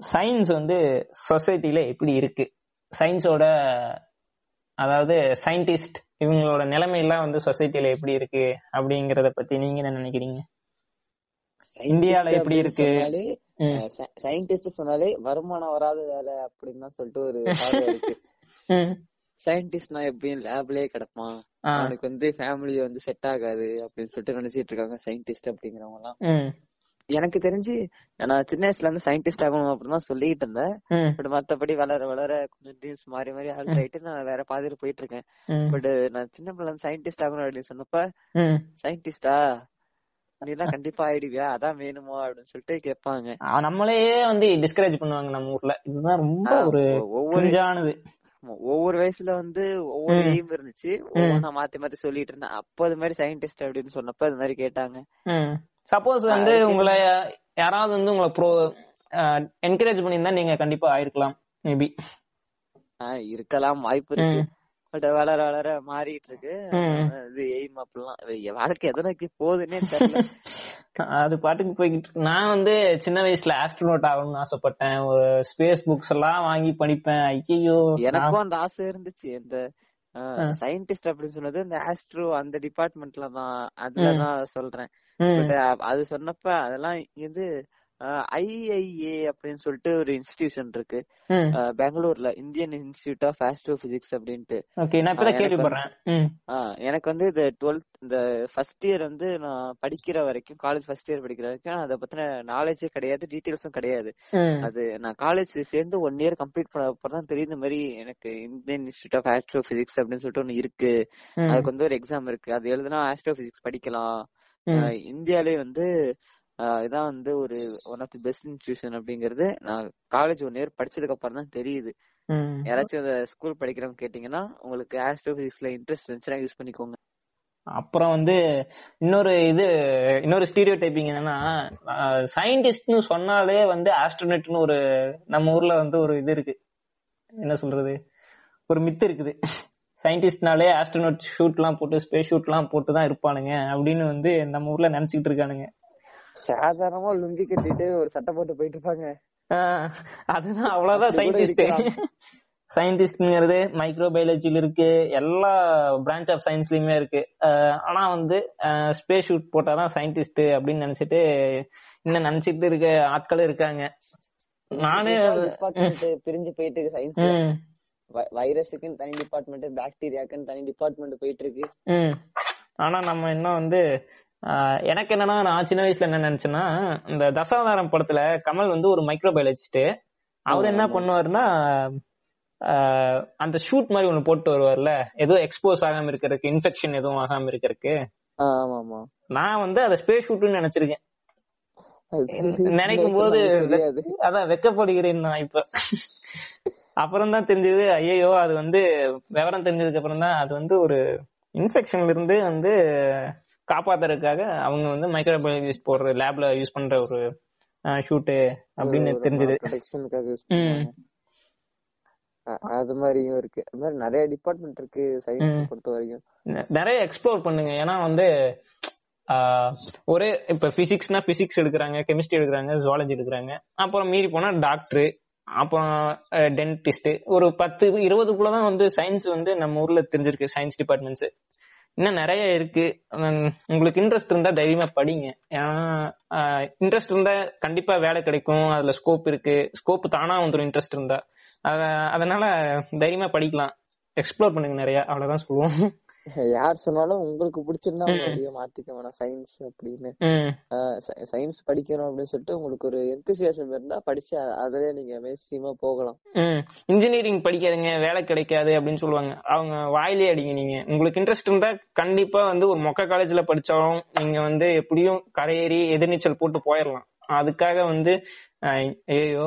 சயின்ஸ் வந்து சொசைட்டில எப்படி இருக்கு? சயின்ஸோட அதாவது சயின்டிஸ்ட் இவங்களோட நிலைமை எல்லாம் வந்து சொசைட்டில எப்படி இருக்கு? அப்படிங்கறத பத்தி நீங்க என்ன நினைக்கிறீங்க? இந்தியால எப்படி இருக்கு? சயின்டிஸ்ட் சொன்னாலே வருமானம் வராத வேலை அப்படின்னு தான் சொல்லிட்டு ஒரு (laughs) இருக்கு. சயின்டிஸ்ட்னா எப்படியும் லேப்லயே கிடப்பான். அவனுக்கு வந்து ஃபேமிலி வந்து செட் ஆகாது அப்படின்னு சொல்லிட்டு நினைச்சிட்டு இருக்காங்க சயின்டிஸ்ட் அப்படிங்கிறவங்க எல்லாம் எனக்கு தெரிஞ்சு நான் சின்ன வயசுல இருந்து சயின்டிஸ்ட் ஆகணும் அப்படின்னு தான் சொல்லிட்டு இருந்தேன். பட் மத்தபடி வளர வளர கொஞ்சம் ட்ரீம்ஸ் மாறி மாறி ஆல்ட் ஆயிட்டு நான் வேற பாதையில போயிட்டு இருக்கேன். பட் நான் சின்ன பிள்ளை சயின்டிஸ்ட் ஆகணும் அப்படின்னு சொன்னப்ப சயின்டிஸ்டா நீ எல்லாம் கண்டிப்பா ஆயிடுவியா? அதான் வேணுமா? அப்படின்னு சொல்லிட்டு கேட்பாங்க. நம்மளே வந்து டிஸ்கரேஜ் பண்ணுவாங்க நம்ம ஊர்ல. இதுதான் ரொம்ப ஒரு ஒவ்வொரு ஒவ்வொரு வயசுல வந்து ஒவ்வொரு எய்ம் இருந்துச்சு. ஒவ்வொன்னா மாத்தி மாத்தி சொல்லிட்டு இருந்தேன். அப்போ அது மாதிரி சயின்டிஸ்ட் அப்படின்னு சொன்னப்ப அது மாதிரி கேட்டாங்க. சப்போஸ் வந்து உங்களை யாராவது வந்து உங்களை ப்ரோ என்கரேஜ் பண்ணியிருந்தா நீங்க கண்டிப்பா ஆயிருக்கலாம் மேபி இருக்கலாம் வாய்ப்பு இருக்கு. பட் வளர வளர மாறிட்டு இருக்கு இது எய்ம் அப்படிலாம் வாழ்க்கை எதை நோக்கி போகுதுன்னே தெரியல. (laughs) அது பாட்டுக்கு போய்கிட்டு நான் வந்து சின்ன வயசுல ஆஸ்ட்ரோனோட் ஆகணும்னு ஆசைப்பட்டேன். ஒரு ஸ்பேஸ் புக்ஸ் எல்லாம் வாங்கி படிப்பேன். ஐயோ எனக்கும் அந்த ஆசை இருந்துச்சு. இந்த சயின்டிஸ்ட் அப்படின்னு சொன்னது இந்த ஆஸ்ட்ரோ அந்த டிபார்ட்மெண்ட்ல தான். அதுலதான் சொல்றேன். அது சொன்னப்ப அதெல்லாம் இது ஐஐஏ அப்படின்னு சொல்லிட்டு ஒரு இன்ஸ்டிடியூஷன் இருக்கு. பெங்களூர்ல Indian institute of astro physics அப்படின்ட்டு எனக்கு வந்து இந்த டுவெல்த் இந்த ஃபர்ஸ்ட் இயர் வந்து நான் படிக்கிற வரைக்கும் காலேஜ் ஃபர்ஸ்ட் இயர் படிக்கிற வரைக்கும் அதை பத்தின நாலேஜே கிடையாது டீடைல்ஸும் கிடையாது. அது நான் காலேஜ் சேர்ந்து ஒன் இயர் கம்ப்ளீட் பண்ண அப்புறம் தெரியுது மாதிரி எனக்கு Indian institute of astro physics அப்படின்னு சொல்லிட்டு ஒன்னு இருக்கு. அதுக்கு வந்து ஒரு எக்ஸாம் இருக்கு. அது எழுதுனா ஆஸ்ட்ரோ பிசிக்ஸ் படிக்கலாம் இந்தியாலே வந்து இதான் வந்து ஒரு one of the best institution அப்படிங்கறது. நான் காலேஜ் ஒன் இயர் படிச்சதுக்கு அப்புறம் தான் தெரியுது. யாராச்சும் அந்த ஸ்கூல் படிக்கிறவங்க கேட்டீங்கன்னா உங்களுக்கு ஆஸ்ட்ரோ பிசிக்ஸ்ல இன்ட்ரெஸ்ட் இருந்துச்சுன்னா யூஸ் பண்ணிக்கோங்க. அப்புறம் வந்து இன்னொரு இது இன்னொரு ஸ்டீரியோ டைப்பிங் என்னன்னா சயின்டிஸ்ட்னு சொன்னாலே வந்து ஆஸ்ட்ரோனட்னு ஒரு நம்ம ஊர்ல வந்து ஒரு இது இருக்கு. என்ன சொல்றது? ஒரு மித்து இருக்குது. சயின்டிஸ்ட்னாலே ஆஸ்ட்ரோனட் ஷூட் எல்லாம் போட்டு ஸ்பேஸ் ஷூட் எல்லாம் போட்டு தான் இருப்பானுங்க அப்படின்னு வந்து நம்ம ஊர்ல நினைச்சுக்கிட்டு இருக்கானுங்க. சாதாரணமா லுங்கி கட்டிட்டு ஒரு சட்டை போட்டு போயிட்டு இருப்பாங்க அதுதான் அவ்வளவுதான் சயின்டிஸ்ட் சயின்டிஸ்ட்ங்கிறது மைக்ரோ பயாலஜில இருக்கு. எல்லா பிரான்ச் ஆஃப் சயின்ஸ்லயுமே இருக்கு. ஆனா வந்து ஸ்பேஸ் ஷூட் போட்டாதான் சயின்டிஸ்ட் அப்படின்னு நினைச்சிட்டு இன்னும் நினைச்சிட்டு இருக்க ஆட்களும் இருக்காங்க. நானே பிரிஞ்சு போயிட்டு இருக்கு சயின்ஸ் வைரஸுக்குன்னு தனி டிபார்ட்மெண்ட் பாக்டீரியாக்குன்னு தனி டிபார்ட்மெண்ட் போயிட்டு இருக்கு. ஆனா நம்ம இன்னும் வந்து எனக்கு என்னன்னா நான் சின்ன வயசுல என்ன நினைச்சேன்னா இந்த தசாவதாரம் படத்துல கமல் வந்து ஒரு மைக்ரோபயாலஜிஸ்ட் அவர் என்ன பண்ணுவாருன்னா அந்த ஷூட் மாதிரி ஒண்ணு போட்டு வருவார்ல எதுவும் எக்ஸ்போஸ் ஆகாம இருக்கிறதுக்கு இன்ஃபெக்ஷன் எதுவும் ஆகாம இருக்கிறதுக்கு. நான் வந்து அதை ஸ்பேஸ் ஷூட்னு நினைச்சிருக்கேன். நினைக்கும் போது அதான் வெக்கப்படுகிறேன் நான் இப்ப. அப்புறம் தான் தெரிஞ்சது ஐயோ அது வந்து விவரம் தெரிஞ்சதுக்கு அப்புறம் தான் அது வந்து ஒரு இன்ஃபெக்ஷன்ல இருந்து வந்து காப்பாத்துறதுக்காக அவங்க வந்து மைக்ரோபயாலஜிஸ்ட் போடுற லேப்ல யூஸ் பண்ற ஒரு ஷூட்டு அப்படின்னு தெரிஞ்சது. அது மாதிரியும் இருக்கு. அது மாதிரி நிறைய டிபார்ட்மெண்ட் இருக்கு சயின்ஸ் பொறுத்த வரைக்கும். நிறைய எக்ஸ்ப்ளோர் பண்ணுங்க. ஏன்னா வந்து ஒரே இப்ப பிசிக்ஸ்னா பிசிக்ஸ் எடுக்கிறாங்க கெமிஸ்ட்ரி எடுக்கிறாங்க ஜுவாலஜி எடுக்கிறாங்க. அப்புறம் மீறி போனா டாக்டர் அப்புறம் டென்டிஸ்ட் ஒரு பத்து இருபதுக்குள்ளதான் வந்து சயின்ஸ் வந்து நம்ம ஊர்ல தெரிஞ்சிருக்கு சயின்ஸ் டிபார்ட்மெண்ட்ஸ் இன்னும் நிறைய இருக்கு. உங்களுக்கு இன்ட்ரெஸ்ட் இருந்தா தைரியமா படிங்க. ஏன்னா இன்ட்ரெஸ்ட் இருந்தா கண்டிப்பா வேலை கிடைக்கும். அதுல ஸ்கோப் இருக்கு. ஸ்கோப் தானா வந்துடும் இன்ட்ரெஸ்ட் இருந்தா. அதனால தைரியமா படிக்கலாம். எக்ஸ்ப்ளோர் பண்ணுங்க நிறைய. அவ்வளவுதான் சொல்லுவோம். யார் சொன்னாலும் உங்களுக்கு பிடிச்சிருந்தா அப்படியே மாத்திக்க வேணாம். சயின்ஸ் அப்படின்னு. சயின்ஸ் படிக்கணும் அப்படின்னு சொல்லிட்டு உங்களுக்கு ஒரு எந்தசியாசம் இருந்தா படிச்சு அதுல நீங்க மேக்சிமமா போகலாம். இன்ஜினியரிங் படிக்காதுங்க வேலை கிடைக்காது அப்படின்னு சொல்லுவாங்க. அவங்க வாயிலே அடிங்க நீங்க. உங்களுக்கு இன்ட்ரெஸ்ட் இருந்தா கண்டிப்பா வந்து ஒரு மொக்க காலேஜ்ல படிச்சாலும் நீங்க வந்து எப்படியும் கரையேறி எதிர்நீச்சல் போட்டு போயிடலாம் அதுக்காக வந்து ஐயோ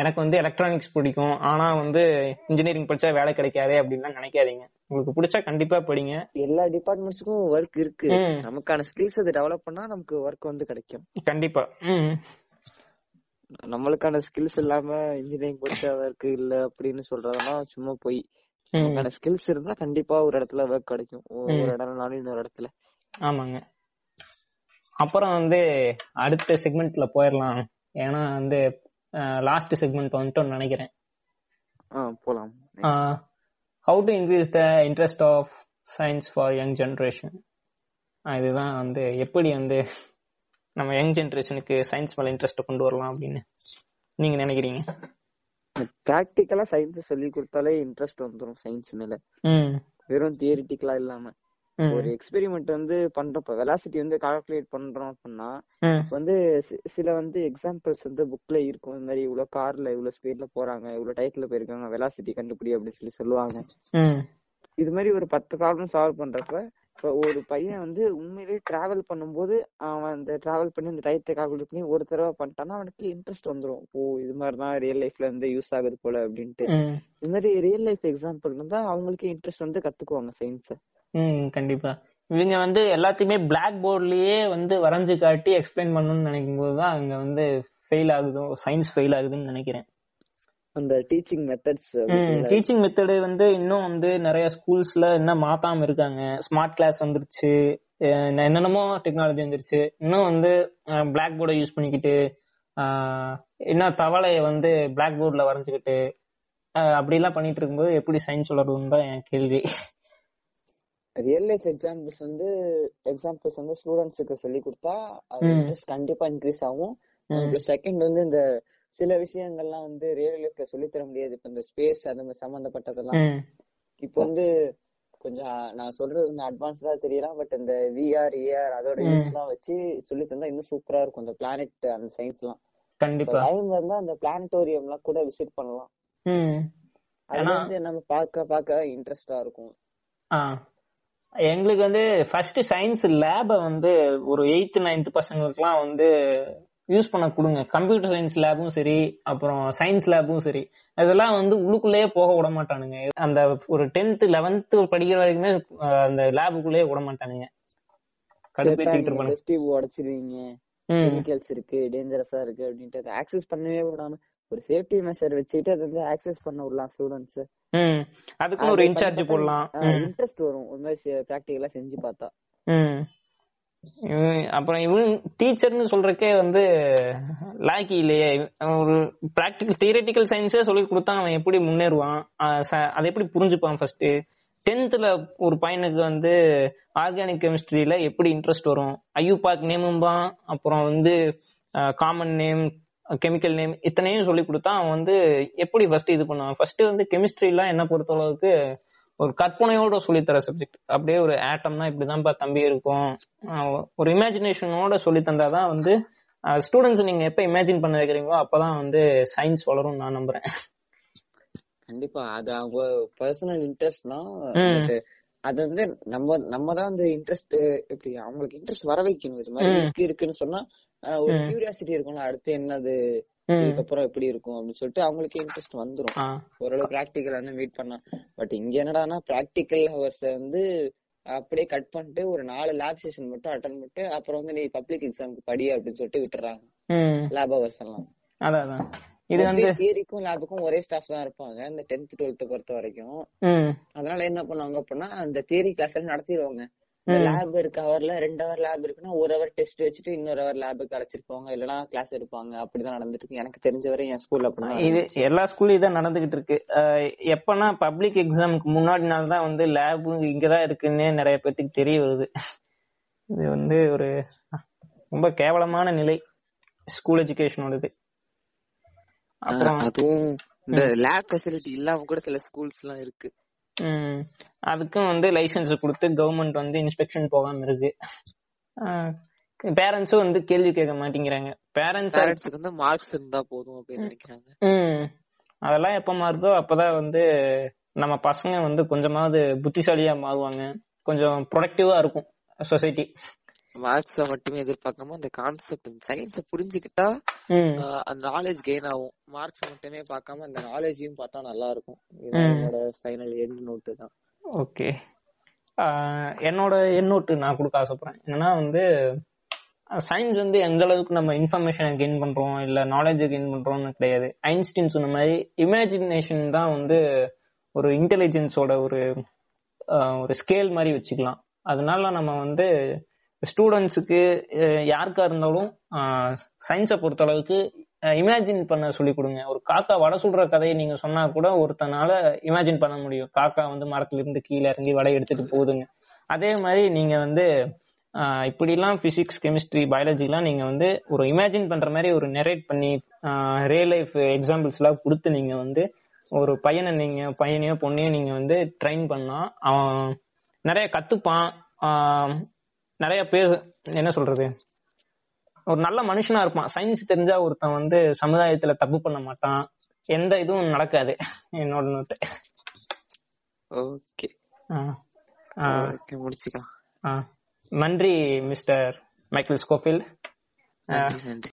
எனக்கு வந்து எலக்ட்ரானிக்ஸ் பிடிக்கும். ஆனா வந்து இன்ஜினியரிங் படிச்சா வேலை கிடைக்காதே அப்படின்லாம் நினைக்காதீங்க. உங்களுக்கு பிடிச்சா கண்டிப்பா படிங்க. எல்லா டிபார்ட்மெண்ட்ஸுக்கும் ஒர்க் இருக்கு. நமக்கான ஸ்கில்ஸ் அதை டெவலப் பண்ணா நமக்கு ஒர்க் வந்து கிடைக்கும். கண்டிப்பா. நம்மளுக்கான ஸ்கில்ஸ் இல்லாம இன்ஜினியரிங் படிச்ச ஒர்க் இல்ல அப்படின்னு சொல்றதெல்லாம் சும்மா போய் நமக்கான ஸ்கில்ஸ் இருந்தா கண்டிப்பா ஒரு இடத்துல ஒர்க் கிடைக்கும். ஒரு இடம்னாலும் இன்னொரு இடத்துல. ஆமாங்க. அப்புறம் வந்து அடுத்த செக்மெண்ட்ல போயிடலாம் ஏன்னா வந்து லாஸ்ட் செக்மெண்ட் வந்துட்டோம்னு நினைக்கிறேன். போலாம். How to increase the interest of science for young generation இதுதான் வந்து எப்படி வந்து நம்ம யங் ஜென்ரேஷனுக்கு சயின்ஸ் மேல இன்ட்ரெஸ்ட் கொண்டு வரலாம் அப்படின்னு நீங்க நினைக்கிறீங்க? பிராக்டிக்கலா சயின்ஸ் சொல்லி கொடுத்தாலே இன்ட்ரெஸ்ட் வந்துரும் சயின்ஸ் மேல. வெறும் தியரிட்டிக்கலா இல்லாம. ஒரு எக்ஸ்பெரிமெண்ட் வந்து பண்றப்ப வெலாசிட்டி வந்து கால்குலேட் பண்றோம் அப்படின்னா வந்து சில வந்து எக்ஸாம்பிள்ஸ் வந்து புக்ல இருக்கும். இந்த மாதிரி இவ்வளவு கார்ல இவ்வளவு ஸ்பீட்ல போறாங்க இவ்வளவு டயத்துல போயிருக்காங்க வெலாசிட்டி கண்டுபிடி அப்படின்னு சொல்லி சொல்லுவாங்க. இது மாதிரி ஒரு பத்து ப்ராப்ளம் சால்வ் பண்றப்ப இப்ப ஒரு பையன் வந்து உண்மையிலேயே டிராவல் பண்ணும்போது அவன் அந்த டிராவல் பண்ணி அந்த டயத்தை கால்குலேட் பண்ணி ஒரு தடவை பண்ணிட்டான்னா அவனுக்கு இன்ட்ரெஸ்ட் வந்துடும் ஓ இது மாதிரிதான் ரியல் லைஃப்ல இருந்து யூஸ் ஆகுது போல அப்படின்ட்டு. இது மாதிரி ரியல் லைஃப் எக்ஸாம்பிள் இருந்தா அவங்களுக்கு இன்ட்ரெஸ்ட் வந்து கத்துக்குவாங்க சயின்ஸ ம் கண்டிப்பா. இவங்க வந்து எல்லாத்தையுமே பிளாக் போர்ட்லயே வந்து வரைஞ்சு காட்டி எக்ஸ்பிளைன் பண்ணணும்னு நினைக்கும் போதுதான் அங்க வந்து ஃபெயில் ஆகுதோ சயின்ஸ் ஃபெயில் ஆகுதுன்னு நினைக்கிறேன். அந்த டீச்சிங் மெத்தட்ஸ் டீச்சிங் மெத்தடு வந்து இன்னும் வந்து நிறைய ஸ்கூல்ஸ்ல இன்னும் மாத்தாம இருக்காங்க. ஸ்மார்ட் கிளாஸ் வந்துருச்சு. என்னென்னமோ டெக்னாலஜி வந்துருச்சு. இன்னும் வந்து பிளாக் போர்டை யூஸ் பண்ணிக்கிட்டு இன்னும் தவளைய வந்து பிளாக் போர்ட்ல வரைஞ்சுக்கிட்டு அப்படி எல்லாம் பண்ணிட்டு இருக்கும்போது எப்படி சயின்ஸ் வளருதுன்னு தான் என் கேள்வி. ரியல் லைஃப் எக்ஸாம்பிள்ஸ் வந்து எக்ஸாம்பிள்ஸ் வந்து ஸ்டூடெண்ட்ஸுக்கு சொல்லி கொடுத்தா அது இன்ட்ரெஸ்ட் கண்டிப்பா இன்க்ரீஸ் ஆகும். செகண்ட் வந்து இந்த சில விஷயங்கள்லாம் வந்து ரியல் லைஃப்ல சொல்லி தர முடியாது. இப்ப இந்த ஸ்பேஸ் அந்த மாதிரி சம்பந்தப்பட்டதெல்லாம். இப்போ வந்து கொஞ்சம் நான் சொல்றது வந்து அட்வான்ஸ்டா தெரியலாம் பட் இந்த விஆர் ஏஆர் அதோட யூஸ் எல்லாம் வச்சு சொல்லி தந்தா இன்னும் சூப்பரா இருக்கும். இந்த பிளானட் அந்த சயின்ஸ் எல்லாம். கண்டிப்பா. டைம் இருந்தா அந்த பிளானட்டோரியம் எல்லாம் கூட விசிட் பண்ணலாம். அது வந்து நம்ம பார்க்க பார்க்க இன்ட்ரெஸ்டா இருக்கும். எங்களுக்கு வந்து ஃபர்ஸ்ட் சயின்ஸ் லேப வந்து ஒரு எயித்து நைன்த் பசங்களுக்குலாம் வந்து யூஸ் பண்ண கொடுங்க. கம்ப்யூட்டர் சயின்ஸ் லேபும் சரி அப்புறம் சயின்ஸ் லேபும் சரி. அதெல்லாம் வந்து உள்ளுக்குள்ளேயே போக விட மாட்டானுங்க. அந்த ஒரு டென்த் லெவன்த் படிக்கிற வரைக்குமே அந்த லேபுக்குள்ளேயே விட மாட்டானுங்க. கடுப்பேத்திட்டு இருப்பாங்க உடைச்சிருவீங்க. கெமிக்கல்ஸ் இருக்கு டேஞ்சரஸா இருக்கு அப்படின்ட்டு ஆக்சஸ் பண்ணவே விடாம ஒரு சேஃப்டி மெஷர் வச்சுட்டு அதை வந்து ஆக்சஸ் பண்ண விடலாம் ஸ்டூடெண்ட்ஸ் அதுக்கு ஒரு இன்சார்ஜ் போடலாம். இன்ட்ரெஸ்ட் வரும். ஒரு மாதிரி பிராக்டிகலா செஞ்சு பார்த்தா. அப்புறம் இவன் டீச்சர்னு சொல்றக்கே வந்து லாக்கி இல்லையே. ஒரு பிராக்டிகல் தியரட்டிக்கல் சயின்ஸே சொல்லி கொடுத்தா அவன் எப்படி முன்னேறுவான்? அதை எப்படி புரிஞ்சுப்பான் ஃபர்ஸ்ட் டென்த்ல ஒரு பையனுக்கு வந்து ஆர்கானிக் கெமிஸ்ட்ரியில எப்படி இன்ட்ரெஸ்ட் வரும்? ஐயூபாக் நேமும்பான் அப்புறம் வந்து காமன் நேம் கெமிக்கல் நேம் இத்தனையும் சொல்லி கொடுத்தா அவன் வந்து எப்படி ஃபர்ஸ்ட் இது பண்ணுவான்? ஃபர்ஸ்ட் வந்து கெமிஸ்ட்ரி எல்லாம் என்ன பொறுத்த அளவுக்கு ஒரு கற்பனையோட சொல்லித்தர சப்ஜெக்ட் அப்படியே ஒரு ஆட்டம்னா இப்படிதான்ப்பா தம்பி இருக்கும். ஒரு இமேஜினேஷனோட சொல்லி தந்தாதான் வந்து ஸ்டூடெண்ட்ஸ் நீங்க எப்ப இமேஜின் பண்ண வைக்கிறீங்களோ அப்பதான் வந்து சயின்ஸ் வளரும் நான் நம்புறேன். கண்டிப்பா. அது அவங்க பர்சனல் இன்ட்ரெஸ்ட்னா அது வந்து நம்ம நம்ம தான் அந்த இன்ட்ரெஸ்ட் எப்படி அவங்களுக்கு இன்ட்ரெஸ்ட் வர வைக்கணும். இது மாதிரி இருக்கு இருக்குன்னு சொன்னா ஒரு கியூரியாசிட்டி இருக்கும்ல அடுத்து என்னது? இதுக்கப்புறம் எப்படி இருக்கும் அப்படின்னு சொல்லிட்டு அவங்களுக்கு இன்ட்ரெஸ்ட் வந்துரும். ஓரளவு பிராக்டிக்கல் மீட் பண்ணா. பட் இங்க என்னடானா பிராக்டிக்கல் ஹவர்ஸ் வந்து அப்படியே கட் பண்ணிட்டு ஒரு நாலு லேப் செஷன் மட்டும் அட்டன் பண்ணிட்டு அப்புறம் வந்து நீ பப்ளிக் எக்ஸாமுக்கு படி அப்படின்னு சொல்லிட்டு விட்டுறாங்க. லேப் ஹவர்ஸ் எல்லாம். அதான் இது வந்து தியரிக்கும் லேபுக்கும் ஒரே ஸ்டாஃப் தான் இருப்பாங்க இந்த டென்த் டுவெல்த் பொறுத்த வரைக்கும். அதனால என்ன பண்ணுவாங்க அப்படின்னா அந்த தியரி கிளாஸ் எல்லாம் நடத்திடுவாங்க. லேப் இருக்கு. ஹவர்ல ரெண்டு ஹவர் லேப் இருக்குன்னா ஒரு ஹவர் டெஸ்ட் வச்சுட்டு இன்னொரு ஹவர் லேபுக்கு அழைச்சிருப்பாங்க. இல்லனா கிளாஸ் எடுப்பாங்க. அப்படிதான் நடந்துட்டு இருக்கு. எனக்கு தெரிஞ்ச வரை என் ஸ்கூல்ல அப்படின்னா இது எல்லா ஸ்கூல்லும் இதான் நடந்துகிட்டு இருக்கு. எப்பனா பப்ளிக் எக்ஸாமுக்கு முன்னாடி நாள் தான் வந்து லேப் இங்கதான் இருக்குன்னு நிறைய பேத்துக்கு தெரிய வருது. இது வந்து ஒரு ரொம்ப கேவலமான நிலை. ஸ்கூல் எஜுகேஷனோடது அதுவும் இந்த லேப் ஃபெசிலிட்டி இல்லாம கூட சில ஸ்கூல்ஸ் எல்லாம் இருக்கு. அதுக்கும் வந்து லைசன்ஸ் கொடுத்து கவர்மெண்ட் வந்து இன்ஸ்பெக்ஷன் போகாம இருக்கு. பேரண்ட்ஸும் வந்து கேள்வி கேட்க மாட்டேங்கிறாங்க. பேரண்ட்ஸ் வந்து மார்க்ஸ் இருந்தா போதும் அப்படின்னு நினைக்கிறாங்க. அதெல்லாம் எப்ப மாறுதோ அப்பதான் வந்து நம்ம பசங்க வந்து கொஞ்சமாவது புத்திசாலியா மாறுவாங்க. கொஞ்சம் ப்ரொடக்டிவா இருக்கும் சொசைட்டி மேத்ஸ மட்டுமே எதிர்பார்க்காம அந்த கான்செப்ட் சயின்ஸ புரிஞ்சுக்கிட்டா அந்த நாலேஜ் கெயின் ஆகும். மார்க்ஸ் மட்டுமே பார்க்காம அந்த நாலேஜையும் பார்த்தா நல்லா இருக்கும். என்னோட ஃபைனல் எண்ட் நோட்டு தான். ஓகே. என்னோட எண்ணோட்டு நான் கொடுக்க ஆசைப்படுறேன். என்னன்னா வந்து சயின்ஸ் வந்து எந்த அளவுக்கு நம்ம இன்ஃபர்மேஷனை கெயின் பண்றோம் இல்ல நாலேஜை கெயின் பண்றோம்னு கிடையாது. ஐன்ஸ்டீன் சொன்ன மாதிரி இமேஜினேஷன் தான் வந்து ஒரு இன்டெலிஜென்ஸோட ஒரு ஒரு ஸ்கேல் மாதிரி வச்சுக்கலாம். அதனால நம்ம வந்து ஸ்டூடெண்ட்ஸுக்கு யாருக்கா இருந்தாலும் சயின்ஸை பொறுத்த அளவுக்கு இமேஜின் பண்ண சொல்லி கொடுங்க. ஒரு காக்கா வடை சுடுற கதையை நீங்க சொன்னா கூட ஒருத்தனால இமேஜின் பண்ண முடியும். காக்கா வந்து மரத்துல இருந்து கீழே இறங்கி வடை எடுத்துட்டு போகுதுன்னு. அதே மாதிரி நீங்க வந்து இப்படிலாம் பிசிக்ஸ் கெமிஸ்ட்ரி பயாலஜிலாம் நீங்க வந்து ஒரு இமேஜின் பண்ற மாதிரி ஒரு நெரேட் பண்ணி ரியல் லைஃப் எக்ஸாம்பிள்ஸ் எல்லாம் கொடுத்து நீங்க வந்து ஒரு பையனை நீங்க பையனையோ பொண்ணையோ நீங்க வந்து ட்ரெயின் பண்ணா அவன் நிறைய கத்துப்பான். நிறைய பேர் என்ன சொல்றது? ஒரு நல்ல மனுஷனா இருப்பான். சயின்ஸ் தெரிஞ்சா ஒருத்தன் வந்து சமுதாயத்துல தப்பு பண்ண மாட்டான். எந்த இதுவும் நடக்காது. என்னோட நோட்டு ஓகே ஓகே முடிச்சுக்கலாம். நன்றி மிஸ்டர் மைக்கேல் ஸ்கோஃபில் நன்றி நன்றி.